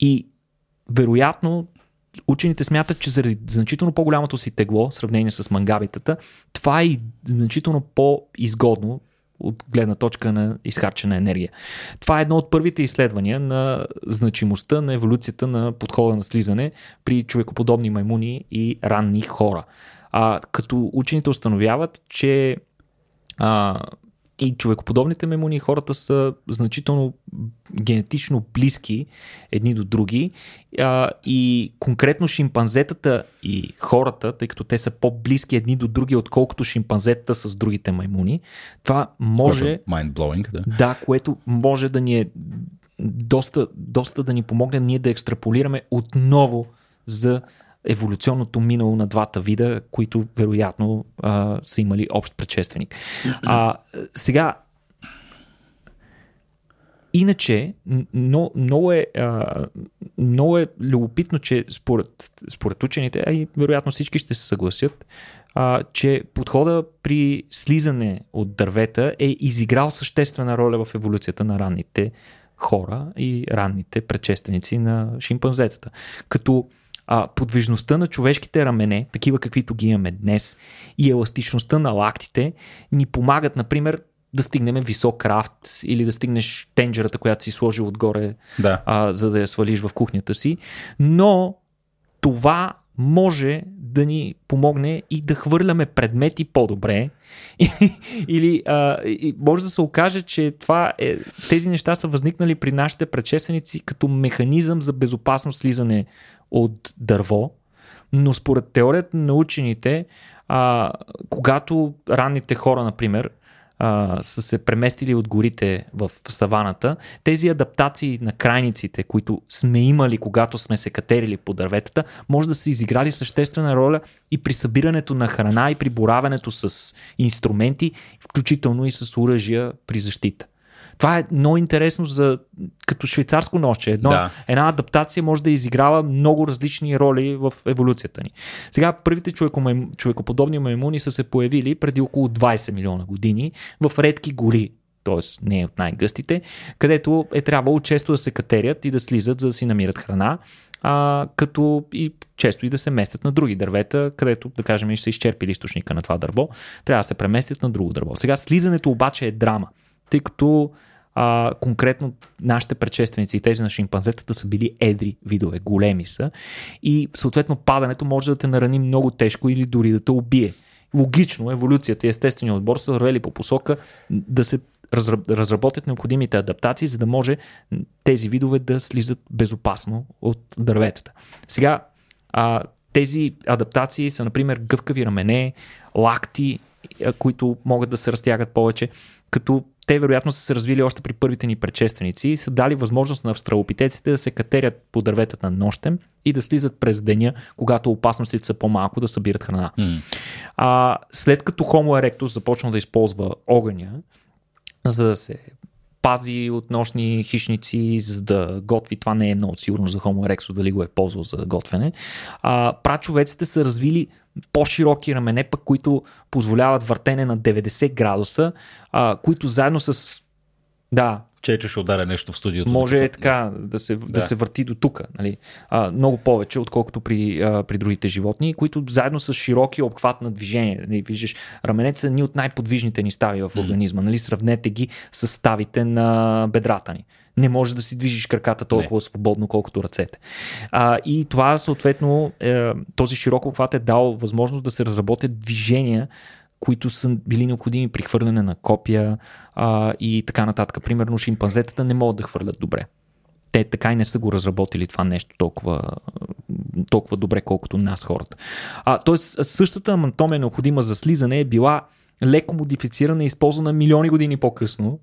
И вероятно учените смятат, че заради значително по-голямото си тегло, в сравнение с мангабитата, това е значително по-изгодно от гледна точка на изхарчена енергия. Това е едно от първите изследвания на значимостта на еволюцията на подхода на слизане при човекоподобни маймуни и ранни хора. А, като учените установяват, че а, и човекоподобните мемуни хората са значително генетично близки едни до други а, и конкретно шимпанзетата и хората, тъй като те са по-близки едни до други, отколкото шимпанзетата с другите маймуни, това може... Е mind-blowing, да. Да, което може да ни е доста, доста да ни помогне ние да екстраполираме отново за еволюционното минало на двата вида, които вероятно а, са имали общ предшественик. А, сега, Иначе, но, много, е, а, много е любопитно, че според, според учените, а и вероятно всички ще се съгласят, а, че подхода при слизане от дървета е изиграл съществена роля в еволюцията на ранните хора и ранните предшественици на шимпанзетата. Като а, подвижността на човешките рамене, такива каквито ги имаме днес, и еластичността на лактите ни помагат, например, да стигнем висок рафт или да стигнеш тенджерата, която си сложил отгоре, да. а, за да я свалиш в кухнята си. Но това може да ни помогне и да хвърляме предмети по-добре. Или а, може да се окаже, че това е, тези неща са възникнали при нашите предшественици като механизъм за безопасно слизане от дърво. Но според теорията на учените, а, когато ранните хора, например, а, са се преместили от горите в саваната, тези адаптации на крайниците, които сме имали, когато сме се катерили по дърветата, може да са изиграли съществена роля и при събирането на храна и при боравенето с инструменти, включително и с оръжия при защита. Това е много интересно за като швейцарско нощче. Едно, да. Една адаптация може да изиграва много различни роли в еволюцията ни. Сега първите човекоподобни маймуни са се появили преди около 20 милиона години в редки гори, т.е. не от най-гъстите, където е трябвало често да се катерят и да слизат, за да си намират храна, а, като и често и да се местят на други дървета, където, да кажем, ще са изчерпили източника на това дърво, трябва да се преместят на друго дърво. Сега слизането обаче е драма тъй като а, конкретно нашите предшественици и тези на шимпанзетата са били едри видове, големи са и съответно падането може да те нарани много тежко или дори да те убие. Логично, еволюцията и естествения отбор са вървели по посока да се разработят необходимите адаптации, за да може тези видове да слизат безопасно от дърветата. Сега, а, тези адаптации са, например, гъвкави рамене, лакти, които могат да се разтягат повече, като те вероятно са се развили още при първите ни предшественици и са дали възможност на австралопитеците да се катерят по дърветата на нощем и да слизат през деня, когато опасностите са по-малко да събират храна. Mm. А, след като Homo erectus започна да използва огъня, за да се пази от нощни хищници, за да готви. Това не е много сигурно за Homo erectus, дали го е ползвал за готвене. А, прачовеците са развили по-широки рамене, пък които позволяват въртене на 90 градуса, а, които заедно с да. Че ще ударя нещо в студиото. Може е така да се, да. да се върти до тук. Нали? А, много повече, отколкото при, а, при другите животни, които заедно с широки обхват на движение. Нали? Виждаш, раменете са ни от най-подвижните ни стави в организма. Нали? Сравнете ги с ставите на бедрата ни не може да си движиш краката толкова не. свободно, колкото ръцете. А, и това съответно, е, този широк обхват е дал възможност да се разработят движения, които са били необходими при хвърляне на копия а, и така нататък. Примерно шимпанзетата не могат да хвърлят добре. Те така и не са го разработили това нещо толкова, толкова добре, колкото нас хората. А, тоест, същата анатомия необходима за слизане е била леко модифицирана и използвана милиони години по-късно,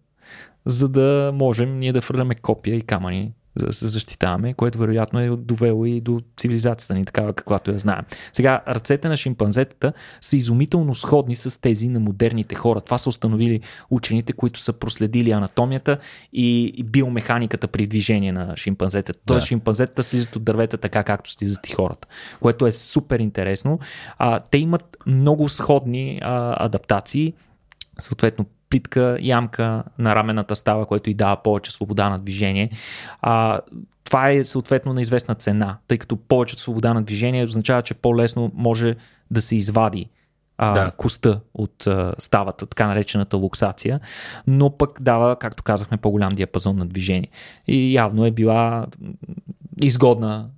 за да можем ние да хвърляме копия и камъни за да се защитаваме, което вероятно е довело и до цивилизацията ни, такава каквато я знаем. Сега, ръцете на шимпанзетата са изумително сходни с тези на модерните хора. Това са установили учените, които са проследили анатомията и биомеханиката при движение на шимпанзетата. Да. Тоест, шимпанзетата слизат от дървета така, както слизат и хората, което е супер интересно. А, те имат много сходни а, адаптации, съответно плитка ямка на рамената става, което и дава повече свобода на движение. А, това е съответно на известна цена, тъй като повече свобода на движение означава, че по-лесно може да се извади а, да. коста от а, ставата, така наречената луксация, но пък дава, както казахме, по-голям диапазон на движение. И явно е била изгодна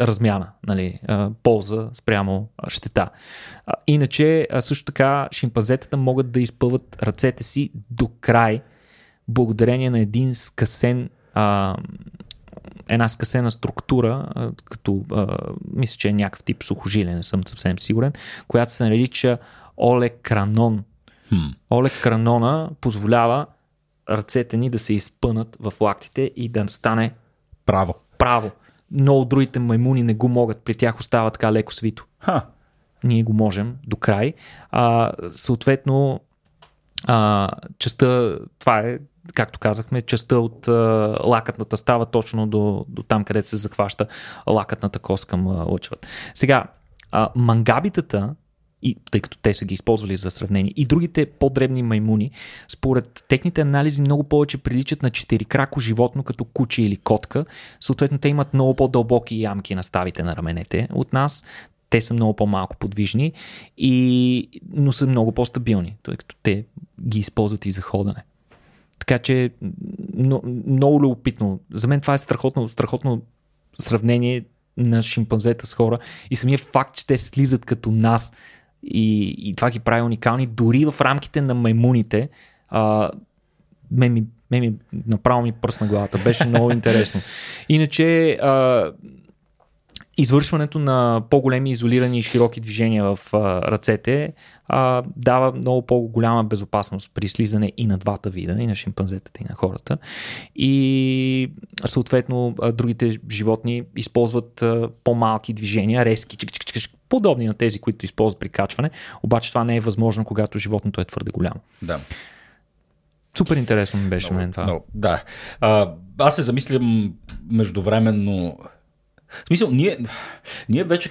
размяна, нали, полза спрямо щета. Иначе, също така, шимпанзетата могат да изпълват ръцете си до край, благодарение на един скъсен а, една скъсена структура, като а, мисля, че е някакъв тип сухожилие, не съм съвсем сигурен, която се нарича олекранон. Hmm. Олекранона позволява ръцете ни да се изпънат в лактите и да стане право. Право много другите маймуни не го могат, при тях остава така леко свито. Ха. Ние го можем до край. А, съответно, а, частта, това е, както казахме, частта от а, лакътната става точно до, до там, където се захваща лакътната кост към а. Сега, а, мангабитата, и, тъй като те са ги използвали за сравнение, и другите по-дребни маймуни, според техните анализи много повече приличат на четирикрако животно, като куче или котка. Съответно, те имат много по-дълбоки ямки на ставите на раменете от нас. Те са много по-малко подвижни, и, но са много по-стабилни, тъй като те ги използват и за ходане. Така че много любопитно. За мен това е страхотно, страхотно сравнение на шимпанзета с хора и самия факт, че те слизат като нас и, и това ги прави уникални, дори в рамките на маймуните, а, ме ми, ме ми направо ми пръсна главата. Беше много интересно. Иначе а, извършването на по-големи изолирани и широки движения в а, ръцете а, дава много по-голяма безопасност при слизане и на двата вида, и на шимпанзетата, и на хората. И съответно а, другите животни използват а, по-малки движения, резки, чик, чик, чик, подобни на тези, които използват при качване, обаче това не е възможно, когато животното е твърде голямо. Да. Супер интересно ми беше мен това. No, да. А, аз се замислям междувременно в смисъл, ние, ние вече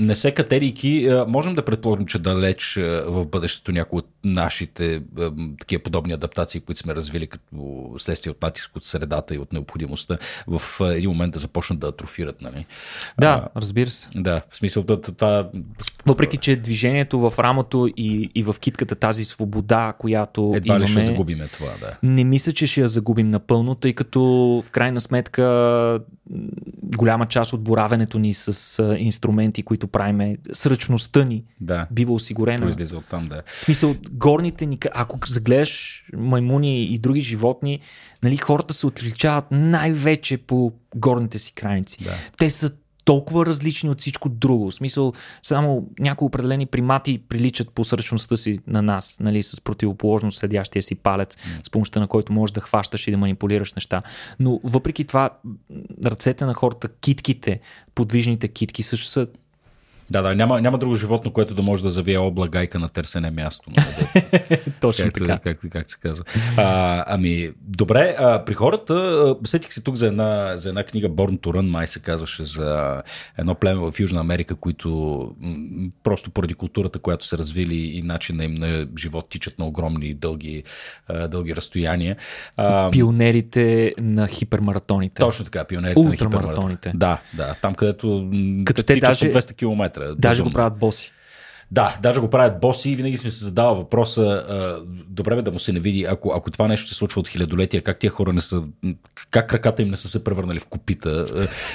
не се катерийки, можем да предположим, че далеч в бъдещето някои от нашите такива подобни адаптации, които сме развили като следствие от натиск от средата и от необходимостта, в един момент да започнат да атрофират. Нали? Да, а, разбира се. Да, в смисъл това... Въпреки, че движението в рамото и, и в китката тази свобода, която Едва имаме, ли ще загубиме това, да. Не мисля, че ще я загубим напълно, тъй като в крайна сметка голяма част от боравенето ни с инструменти, които правиме, сръчността ни да. бива осигурена. Произлиза от там, да. В смисъл, горните ни, ако загледаш маймуни и други животни, нали, хората се отличават най-вече по горните си крайници. Да. Те са толкова различни от всичко друго. В смисъл, само някои определени примати приличат по сръчността си на нас, нали, с противоположно следящия си палец, mm. с помощта на който можеш да хващаш и да манипулираш неща. Но въпреки това, ръцете на хората, китките, подвижните китки също са да, да, няма, няма друго животно, което да може да завие обла гайка на търсене място. Точно как, така. Как, как, как се казва. А, ами, добре, а, при хората, сетих се тук за една, за една книга Born to Run, май се казваше за едно племе в Южна Америка, които м- просто поради културата, която се развили и начина им на живот тичат на огромни дълги, дълги разстояния. А, пионерите на хипермаратоните. Точно така, пионерите на хипермаратоните. Да, да, там където Като те даже, по 200 км метра. Даже безумно. го правят боси. Да, даже го правят боси и винаги сме се задава въпроса, а, добре бе да му се не види, ако, ако това нещо се случва от хилядолетия, как тия хора не са, как краката им не са се превърнали в копита.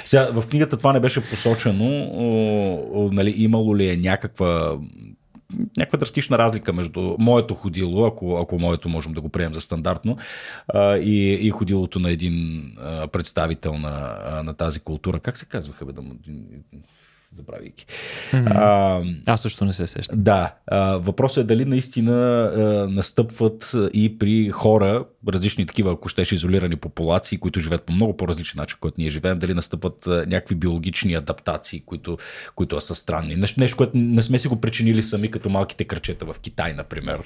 Сега, в книгата това не беше посочено, нали, имало ли е някаква някаква драстична разлика между моето ходило, ако, ако моето можем да го приемем за стандартно, а, и, и ходилото на един а, представител на, а, на тази култура. Как се казваха? Бе, да му забравяйки. Mm-hmm. А, Аз също не се сещам. Да. А, въпросът е дали наистина а, настъпват и при хора, различни такива, ако щеш, изолирани популации, които живеят по много по-различен начин, който ние живеем, дали настъпват а, някакви биологични адаптации, които, които са странни. Нещо, нещо, което не сме си го причинили сами, като малките кръчета в Китай, например.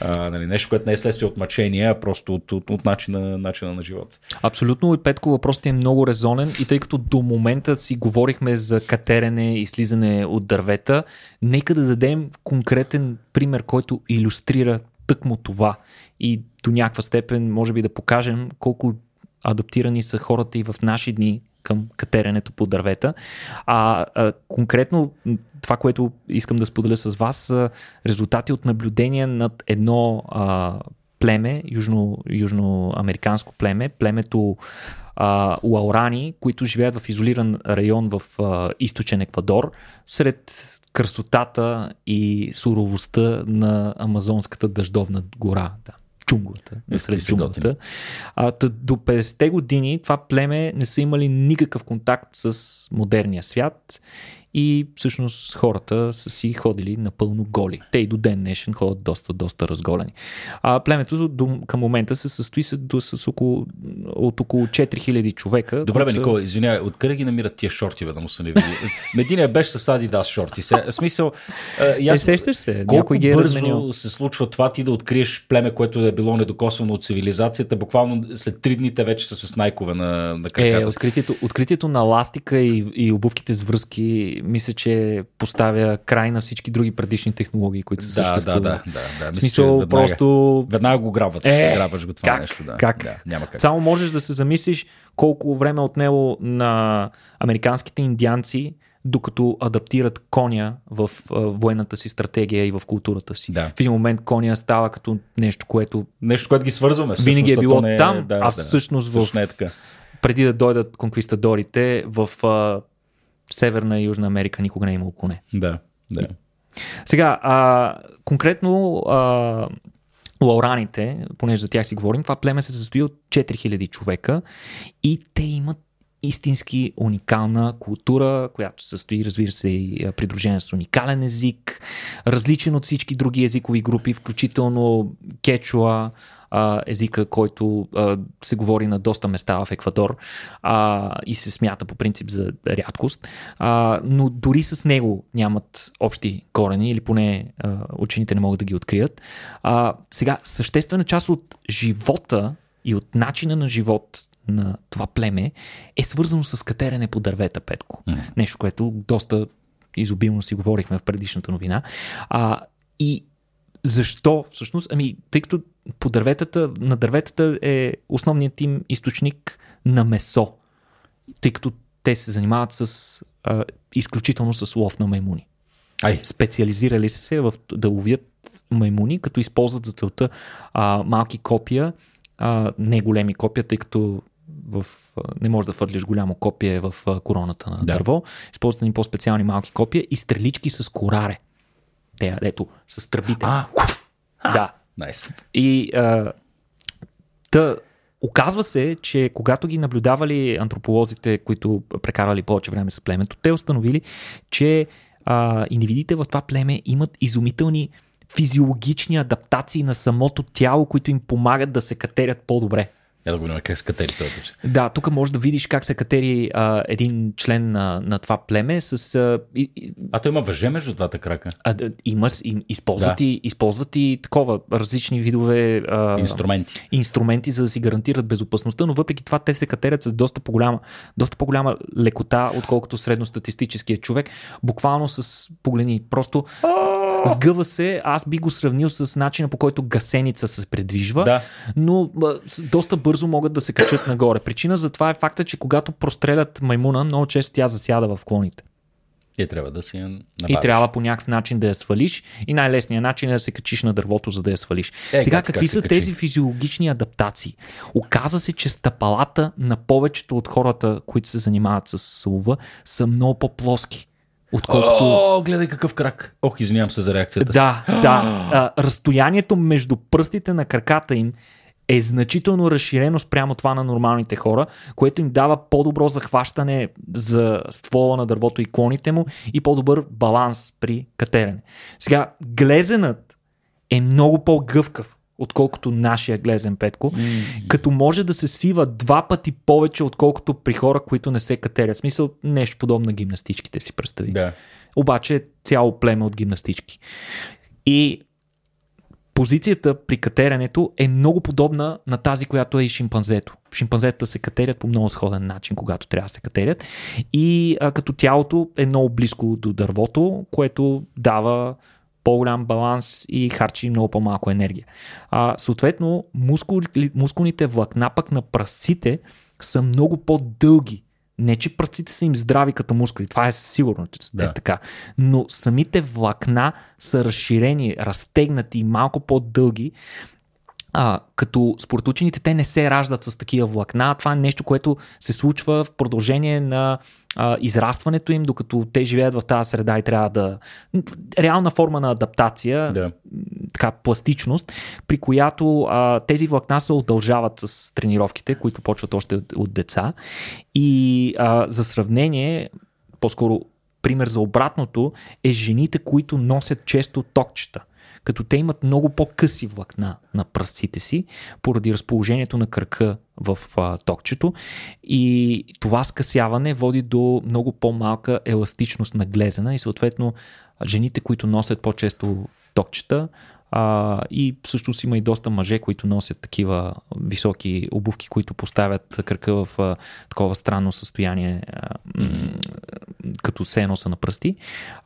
А, нали, нещо, което не е следствие от мъчение, а просто от, от, от начина, начина на живота. Абсолютно. И Петко, въпросът е много резонен и тъй като до момента си говорихме за катерене и слизане от дървета, нека да дадем конкретен пример, който иллюстрира тъкмо това и до някаква степен може би да покажем колко адаптирани са хората и в наши дни към катеренето по дървета. А, а конкретно това, което искам да споделя с вас, са резултати от наблюдения над едно а, племе, южно, южноамериканско племе, племето а, които живеят в изолиран район в а, източен Еквадор, сред красотата и суровостта на Амазонската дъждовна гора. Да джунглата, не сред джунглата. А, до 50-те години това племе не са имали никакъв контакт с модерния свят и всъщност хората са си ходили напълно голи. Те и до ден днешен ходят доста, доста разголени. А племето до, към момента се състои с, до, с около, от около 4000 човека. Добре, бе, Никола, извинявай, откъде ги намират тия шорти, бе, да му се не види? Мединия беше с Adidas шорти. Се, смисъл, а, сещаш се, колко ги е бързо разменил. се случва това ти да откриеш племе, което е било недокосвано от цивилизацията, буквално след три дните вече са с найкове на, на краката. Е, откритието, откритието на ластика и, и обувките с връзки мисля, че поставя край на всички други предишни технологии, които са да, съществували. Да, да, да. да. В смисъл, веднага, просто... Веднага го грабват. Е, грабваш го това как, нещо. Да. Как? Да, няма как. Само можеш да се замислиш колко време от него на американските индианци докато адаптират коня в а, военната си стратегия и в културата си. Да. В един момент коня става като нещо, което... Нещо, което ги свързваме. Винаги е било не е, там, да, а всъщност да, в... Не е така. Преди да дойдат конквистадорите в а, Северна и Южна Америка никога не е имало коне. Да, да. Сега, а, конкретно а, лаураните, понеже за тях си говорим, това племе се състои от 4000 човека и те имат истински уникална култура, която се състои, разбира се, и придружена с уникален език, различен от всички други езикови групи, включително кечуа, езика, който а, се говори на доста места в Еквадор а, и се смята по принцип за рядкост, а, но дори с него нямат общи корени или поне а, учените не могат да ги открият. А, сега, съществена част от живота и от начина на живот на това племе е свързано с катерене по дървета, Петко. Mm. Нещо, което доста изобилно си говорихме в предишната новина. А, и защо всъщност? Ами, тъй като по дърветата, на дърветата е основният им източник на месо, тъй като те се занимават с а, изключително с лов на маймуни. Ай. Специализирали се в да ловят маймуни, като използват за целта а, малки копия, а, не големи копия, тъй като в, не можеш да фърлиш голямо копие в короната на да. дърво. Използват ни по-специални малки копия и стрелички с кораре. Те, ето, с тръбите. А, да. Nice. И а, та, оказва се, че когато ги наблюдавали антрополозите, които прекарали повече време с племето, те установили, че а, индивидите в това племе имат изумителни физиологични адаптации на самото тяло, които им помагат да се катерят по-добре. Я да го как се катери този Да, тук можеш да видиш как се катери а, един член на, на това племе с... А, и, а то има въже между двата крака. А, да, има, им, използват, да. и, използват и такова, различни видове... А, инструменти. Инструменти, за да си гарантират безопасността, но въпреки това те се катерят с доста по-голяма, доста по-голяма лекота, отколкото средностатистическия човек. Буквално с погледни. Просто сгъва се, аз би го сравнил с начина по който гасеница се предвижва, да. но доста бързо могат да се качат нагоре. Причина за това е факта, че когато прострелят маймуна, много често тя засяда в клоните. И трябва да си я набавиш. И трябва по някакъв начин да я свалиш. И най-лесният начин е да се качиш на дървото, за да я свалиш. Е, Сега, как, какви как са тези физиологични адаптации? Оказва се, че стъпалата на повечето от хората, които се занимават с лова, са много по-плоски. Отколкото... О, гледай какъв крак. Ох, извинявам се за реакцията Да, си. да. А, разстоянието между пръстите на краката им е значително разширено спрямо това на нормалните хора, което им дава по-добро захващане за ствола на дървото и клоните му и по-добър баланс при катерене. Сега, глезенът е много по-гъвкав отколкото нашия глезен петко, mm. като може да се свива два пъти повече, отколкото при хора, които не се катерят. В смисъл нещо подобно на гимнастичките си представи. Да. Обаче цяло племе от гимнастички. И позицията при катеренето е много подобна на тази, която е и шимпанзето. Шимпанзетата се катерят по много сходен начин, когато трябва да се катерят. И а, като тялото е много близко до дървото, което дава по-голям баланс и харчи много по-малко енергия. А, съответно, мускули, мускулните влакна пък на пръстците са много по-дълги. Не, че пръстците са им здрави като мускули, това е сигурно, че да. е така. Но самите влакна са разширени, разтегнати и малко по-дълги, а, като според учените те не се раждат с такива влакна. Това е нещо, което се случва в продължение на а, израстването им, докато те живеят в тази среда и трябва да. Реална форма на адаптация, да. така пластичност, при която а, тези влакна се удължават с тренировките, които почват още от, от деца. И а, за сравнение, по-скоро пример за обратното е жените, които носят често токчета като те имат много по-къси влакна на пръстците си, поради разположението на кръка в а, токчето. И това скъсяване води до много по-малка еластичност на глезена и съответно жените, които носят по-често токчета, а, и всъщност има и доста мъже, които носят такива високи обувки, които поставят кръка в а, такова странно състояние, а, като се носа на пръсти,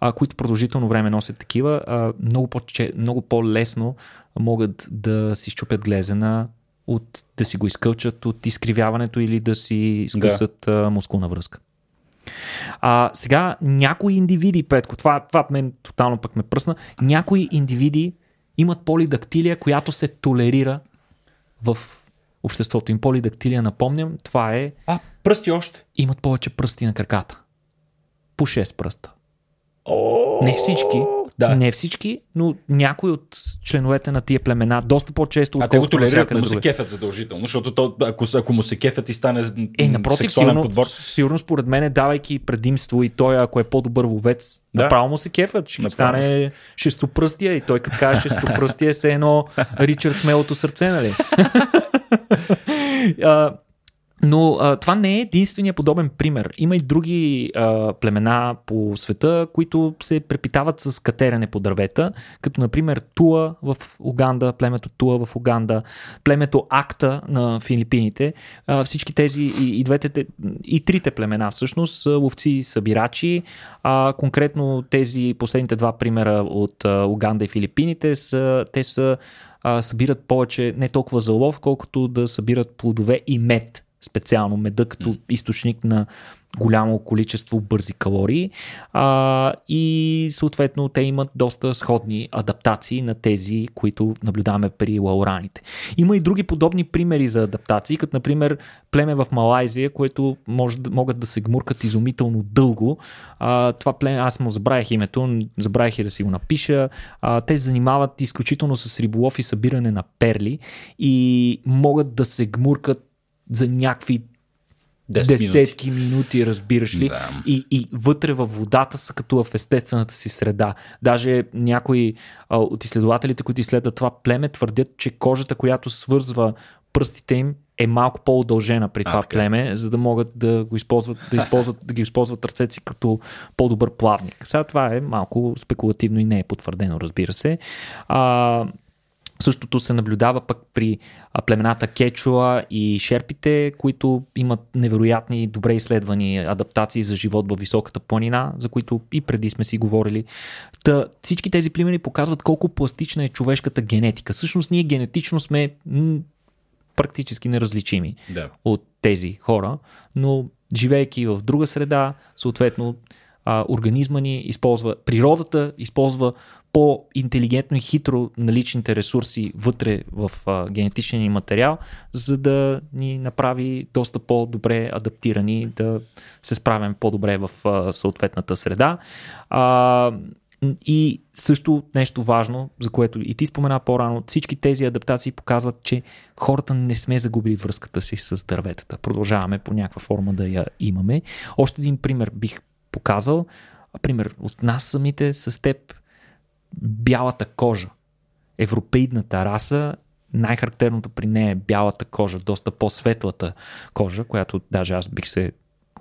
а, които продължително време носят такива. А, много, по- много по-лесно могат да си щупят глезена от да си го изкълчат от изкривяването или да си скъсат да. мускулна връзка. А, сега някои индивиди, Петко, това, това мен тотално пък ме пръсна, някои индивиди имат полидактилия, която се толерира в обществото им. Полидактилия, напомням, това е... А, пръсти още? Имат повече пръсти на краката. По 6 пръста. Не всички, да. Не всички, но някои от членовете на тия племена доста по-често. А те го толерират, му се кефят задължително, защото то, ако, ако му се кефят и стане е, напротив, сигурно, подбор. Сигурно според мен, давайки предимство и той, ако е по-добър ловец, да. направо му се кефят. Ще стане шестопръстия и той като каже шестопръстия е се едно Ричард смелото сърце, нали? Но а, това не е единствения подобен пример. Има и други а, племена по света, които се препитават с катерене по дървета, като например Туа в Уганда, племето Туа в Уганда, племето Акта на Филипините. А, всички тези и, и двете, и трите племена всъщност, ловци и събирачи. А, конкретно тези последните два примера от а, Уганда и Филипините, са, те са а, събират повече не толкова за лов, колкото да събират плодове и мед специално меда като mm. източник на голямо количество бързи калории а, и съответно те имат доста сходни адаптации на тези, които наблюдаваме при лаураните. Има и други подобни примери за адаптации, като например племе в Малайзия, което може, могат да се гмуркат изумително дълго. А, това племе, аз му забравях името, забравях и да си го напиша. А, те се занимават изключително с риболов и събиране на перли и могат да се гмуркат за някакви десетки минути. минути, разбираш ли? Да. И, и вътре във водата са като в естествената си среда. Даже някои а, от изследователите, които изследват това племе, твърдят, че кожата, която свързва пръстите им, е малко по-удължена при това а, племе, за да могат да го използват, да, използват, да ги използват ръцете си като по-добър плавник. Сега това е малко спекулативно и не е потвърдено, разбира се. А, Същото се наблюдава пък при племената Кечуа и шерпите, които имат невероятни добре изследвани адаптации за живот във високата планина, за които и преди сме си говорили. Та, всички тези племени показват колко пластична е човешката генетика. Всъщност ние генетично сме м- практически неразличими да. от тези хора, но живеейки в друга среда, съответно а, организма ни използва, природата използва по-интелигентно и хитро наличните ресурси вътре в а, генетичния ни материал, за да ни направи доста по-добре адаптирани, да се справим по-добре в а, съответната среда. А, и също нещо важно, за което и ти спомена по-рано, всички тези адаптации показват, че хората не сме загубили връзката си с дърветата. Продължаваме по някаква форма да я имаме. Още един пример бих показал. Пример от нас самите с теб бялата кожа. Европейдната раса, най-характерното при нея е бялата кожа, доста по-светлата кожа, която даже аз бих се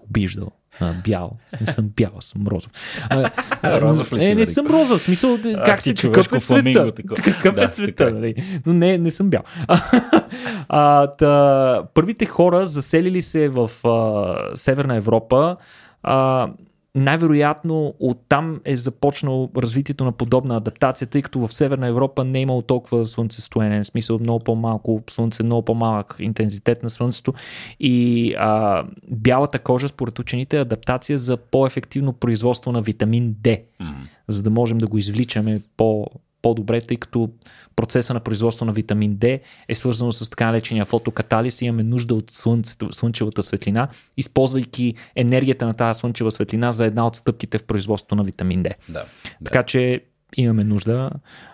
обиждал а, бял. Не съм бял, съм розов. А, розов ли си? Не, не съм розов. Смисъл, как си, какъв е цвета? Какъв е цвета, нали? Но не, не съм бял. а, та, първите хора заселили се в а, Северна Европа а, най-вероятно оттам е започнало развитието на подобна адаптация, тъй като в Северна Европа не е имало толкова слънцестоене, в смисъл много по-малко слънце, много по-малък интензитет на слънцето и а, бялата кожа според учените е адаптация за по-ефективно производство на витамин D, mm. за да можем да го извличаме по по-добре, тъй като процеса на производство на витамин D е свързано с така наречения фотокатализ и имаме нужда от слънцето, слънчевата светлина, използвайки енергията на тази слънчева светлина за една от стъпките в производството на витамин D. Да, така че имаме нужда.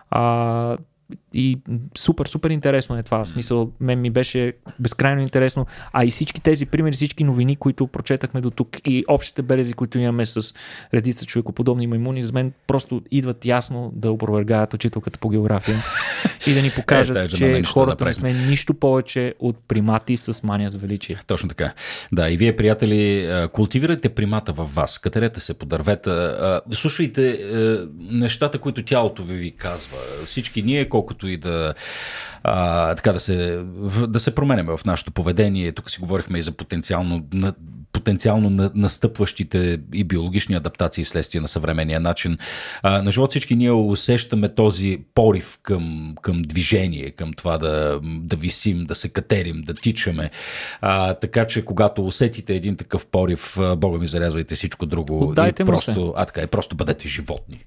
А, и супер, супер интересно е това. В смисъл, мен ми беше безкрайно интересно. А и всички тези примери, всички новини, които прочетахме до тук и общите белези, които имаме с редица човекоподобни маймуни, за мен просто идват ясно да опровергаят учителката по география и да ни покажат, е, че хората не сме нищо повече от примати с мания за величие. Точно така. Да, и вие, приятели, култивирайте примата във вас, катерете се по дървета, слушайте нещата, които тялото ви ви казва. Всички ние, колкото и да а, така да се, да се променяме в нашето поведение. Тук си говорихме и за потенциално, потенциално настъпващите и биологични адаптации вследствие на съвременния начин. А, на живот всички ние усещаме този порив към, към движение, към това да, да висим, да се катерим, да тичаме. А, така че когато усетите един такъв порив, Бога ми зарязвайте всичко друго. Отдайте и просто, се. А, така е, просто бъдете животни.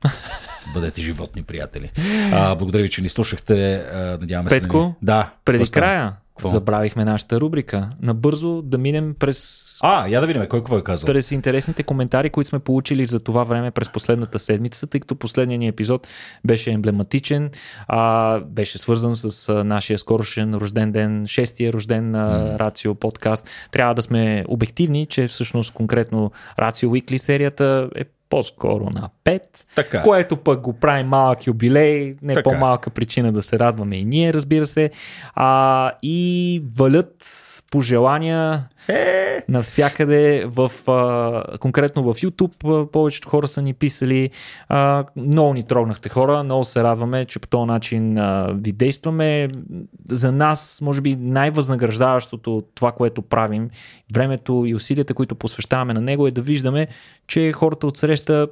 бъдете животни, приятели. А, благодаря ви, че ни слушахте. А, надяваме се. Петко, да, преди края, какво? Забравихме нашата рубрика. Набързо да минем през. А, я да видим, кой какво е казал. През интересните коментари, които сме получили за това време през последната седмица, тъй като последният ни епизод беше емблематичен, а, беше свързан с а, нашия скорошен рожден ден, шестия рожден на Рацио подкаст. Трябва да сме обективни, че всъщност конкретно Рацио Weekly серията е по-скоро на 5, така. което пък го прави малък юбилей, не така. по-малка причина да се радваме и ние, разбира се. А, и валят пожелания е. Навсякъде, в, а, конкретно в YouTube повечето хора са ни писали. А, много ни трогнахте хора, много се радваме, че по този начин а, ви действаме. За нас, може би, най-възнаграждаващото от това, което правим, времето и усилията, които посвещаваме на него е да виждаме, че хората от среща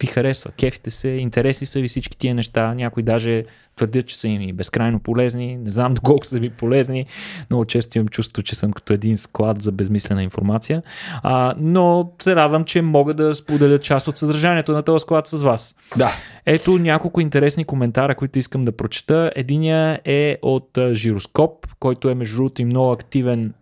ви харесва, кефите се, интереси са ви всички тия неща. Някои даже твърдят, че са им безкрайно полезни. Не знам доколко са ви полезни. Много често имам чувство, че съм като един склад за безмислена информация. А, но се радвам, че мога да споделя част от съдържанието на този склад с вас. Да. Ето няколко интересни коментара, които искам да прочета. Единия е от Жироскоп, който е между другото и много активен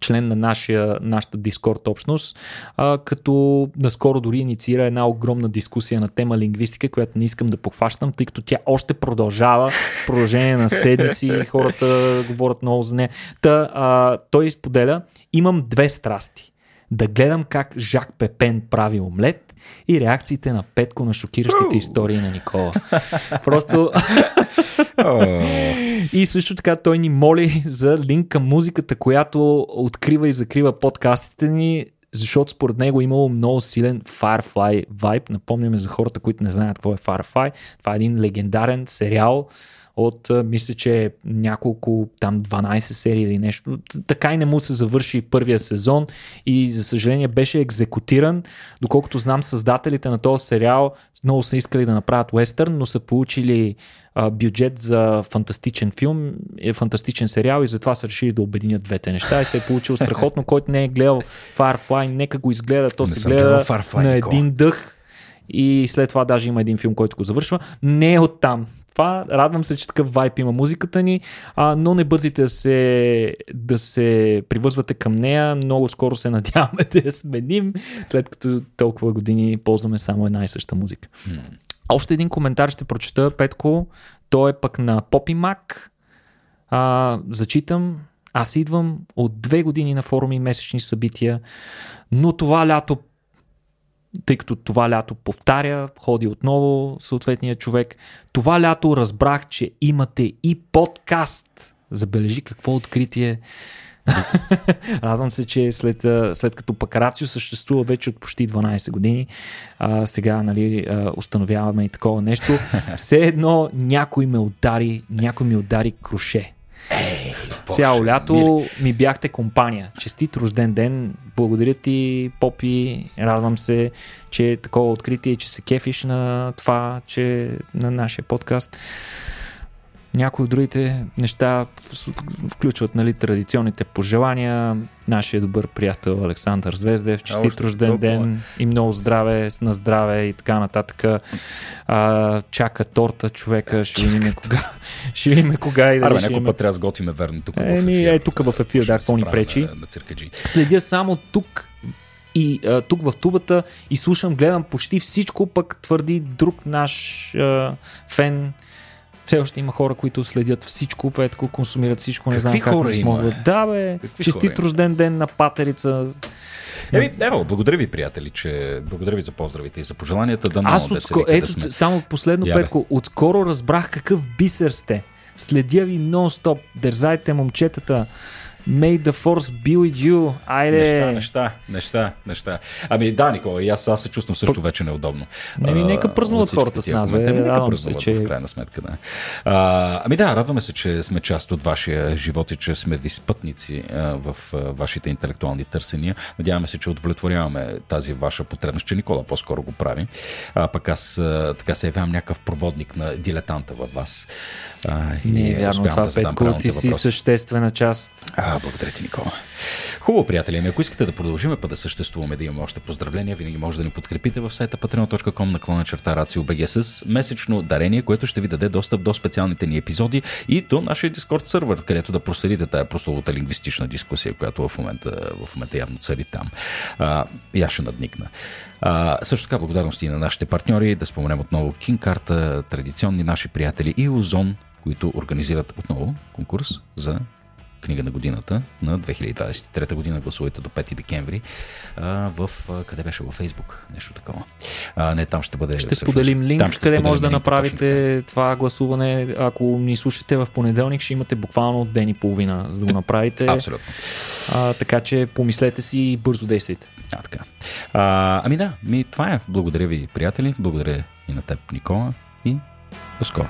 член на нашия, нашата Discord общност, а, като наскоро дори инициира една огромна дискусия на тема лингвистика, която не искам да похващам, тъй като тя още продължава продължение на седмици, хората говорят много за нея. Та, а, той изподеля, имам две страсти. Да гледам как Жак Пепен прави омлет и реакциите на Петко на шокиращите истории на Никола. Просто и също така той ни моли за линк към музиката, която открива и закрива подкастите ни, защото според него е имало много силен Firefly vibe. Напомняме за хората, които не знаят какво е Firefly. Това е един легендарен сериал, от, мисля, че няколко, там 12 серии или нещо. Така и не му се завърши първия сезон и за съжаление беше екзекутиран. Доколкото знам, създателите на този сериал много са искали да направят вестърн, но са получили а, бюджет за фантастичен филм, е фантастичен сериал и затова са решили да обединят двете неща и се е получил страхотно. Който не е гледал Firefly, нека го изгледа, то не се гледа Firefly, на един дъх и след това даже има един филм, който го завършва. Не е оттам това. Радвам се, че такъв вайп има музиката ни, а, но не бързите да се, да се привързвате към нея. Много скоро се надяваме да я сменим, след като толкова години ползваме само една и съща музика. Hmm. Още един коментар ще прочета, Петко. Той е пък на Попи Мак. А, зачитам. Аз идвам от две години на форуми месечни събития, но това лято тъй като това лято повтаря, ходи отново съответния човек. Това лято разбрах, че имате и подкаст. Забележи какво откритие. Радвам се, че след, след като Пакарацио съществува вече от почти 12 години, а, сега нали, а, установяваме и такова нещо. Все едно някой ме удари, някой ми удари круше. Ей, Цяло лято мили. ми бяхте компания. Честит рожден ден. Благодаря ти, Попи. Радвам се, че е такова откритие, че се кефиш на това, че на нашия подкаст. Някои от другите неща включват нали, традиционните пожелания. Нашия добър приятел Александър Звездев, честит рожден толкова. ден и много здраве, на здраве и така нататък. А, чака торта човека, ще видим кога. ще видим кога и да Арбе, някой път трябва да сготвиме верно тук е, в ефир. Е, тук в ефир, да, какво ни пречи. На, на Следя само тук и а, тук в тубата и слушам, гледам почти всичко, пък твърди друг наш а, фен, Все още има хора, които следят всичко, петко, консумират всичко, не знам как хора не има. Да, бе, Какви честит рожден ден на патерица. Еми, ево, благодаря ви, приятели, че благодаря ви за поздравите и за пожеланията. Да Аз отскоро, ето, сме. само последно, Ябе. Петко, отскоро разбрах какъв бисер сте. Следя ви нон-стоп. Дързайте, момчетата. May the force be with you. Айде. Неща, неща, неща, неща. Ами да, Никола, и аз, аз се чувствам също вече неудобно. Не ми, нека празнуват хората с нас, бе. Нека Радвам се, празнуват, че- в крайна сметка, да. А, ами да, радваме се, че сме част от вашия живот и че сме ви спътници а, в а, вашите интелектуални търсения. Надяваме се, че удовлетворяваме тази ваша потребност, че Никола по-скоро го прави. А пък аз а, така се явявам някакъв проводник на дилетанта във вас. А, Не и вярно това, да Петко. Ти си въпроси. съществена част. А, благодаря ти, Никола. Хубаво, приятели. Ами, ако искате да продължим, па да съществуваме, да имаме още поздравления, винаги може да ни подкрепите в сайта patreon.com наклона черта RACIO.BG с месечно дарение, което ще ви даде достъп до специалните ни епизоди и до нашия Discord сервер, където да проследите тая прословута лингвистична дискусия, която в момента, в момента явно цари там. А, и ще надникна. А, също така благодарности и на нашите партньори, да споменем отново Кинкарта, традиционни наши приятели и Озон, които организират отново конкурс за книга на годината на 2023 година. Гласувайте до 5 декември а, в, а, къде беше във Фейсбук, нещо такова. А, не, там ще бъде... Ще всъщност- споделим линк, там ще къде може да точно направите това гласуване. Ако ни слушате в понеделник, ще имате буквално ден и половина, за да го направите. Абсолютно. А, така че помислете си и бързо действайте. А, така. А, ами да, ми, това е. Благодаря ви, приятели. Благодаря и на теб, Никола. И до скоро.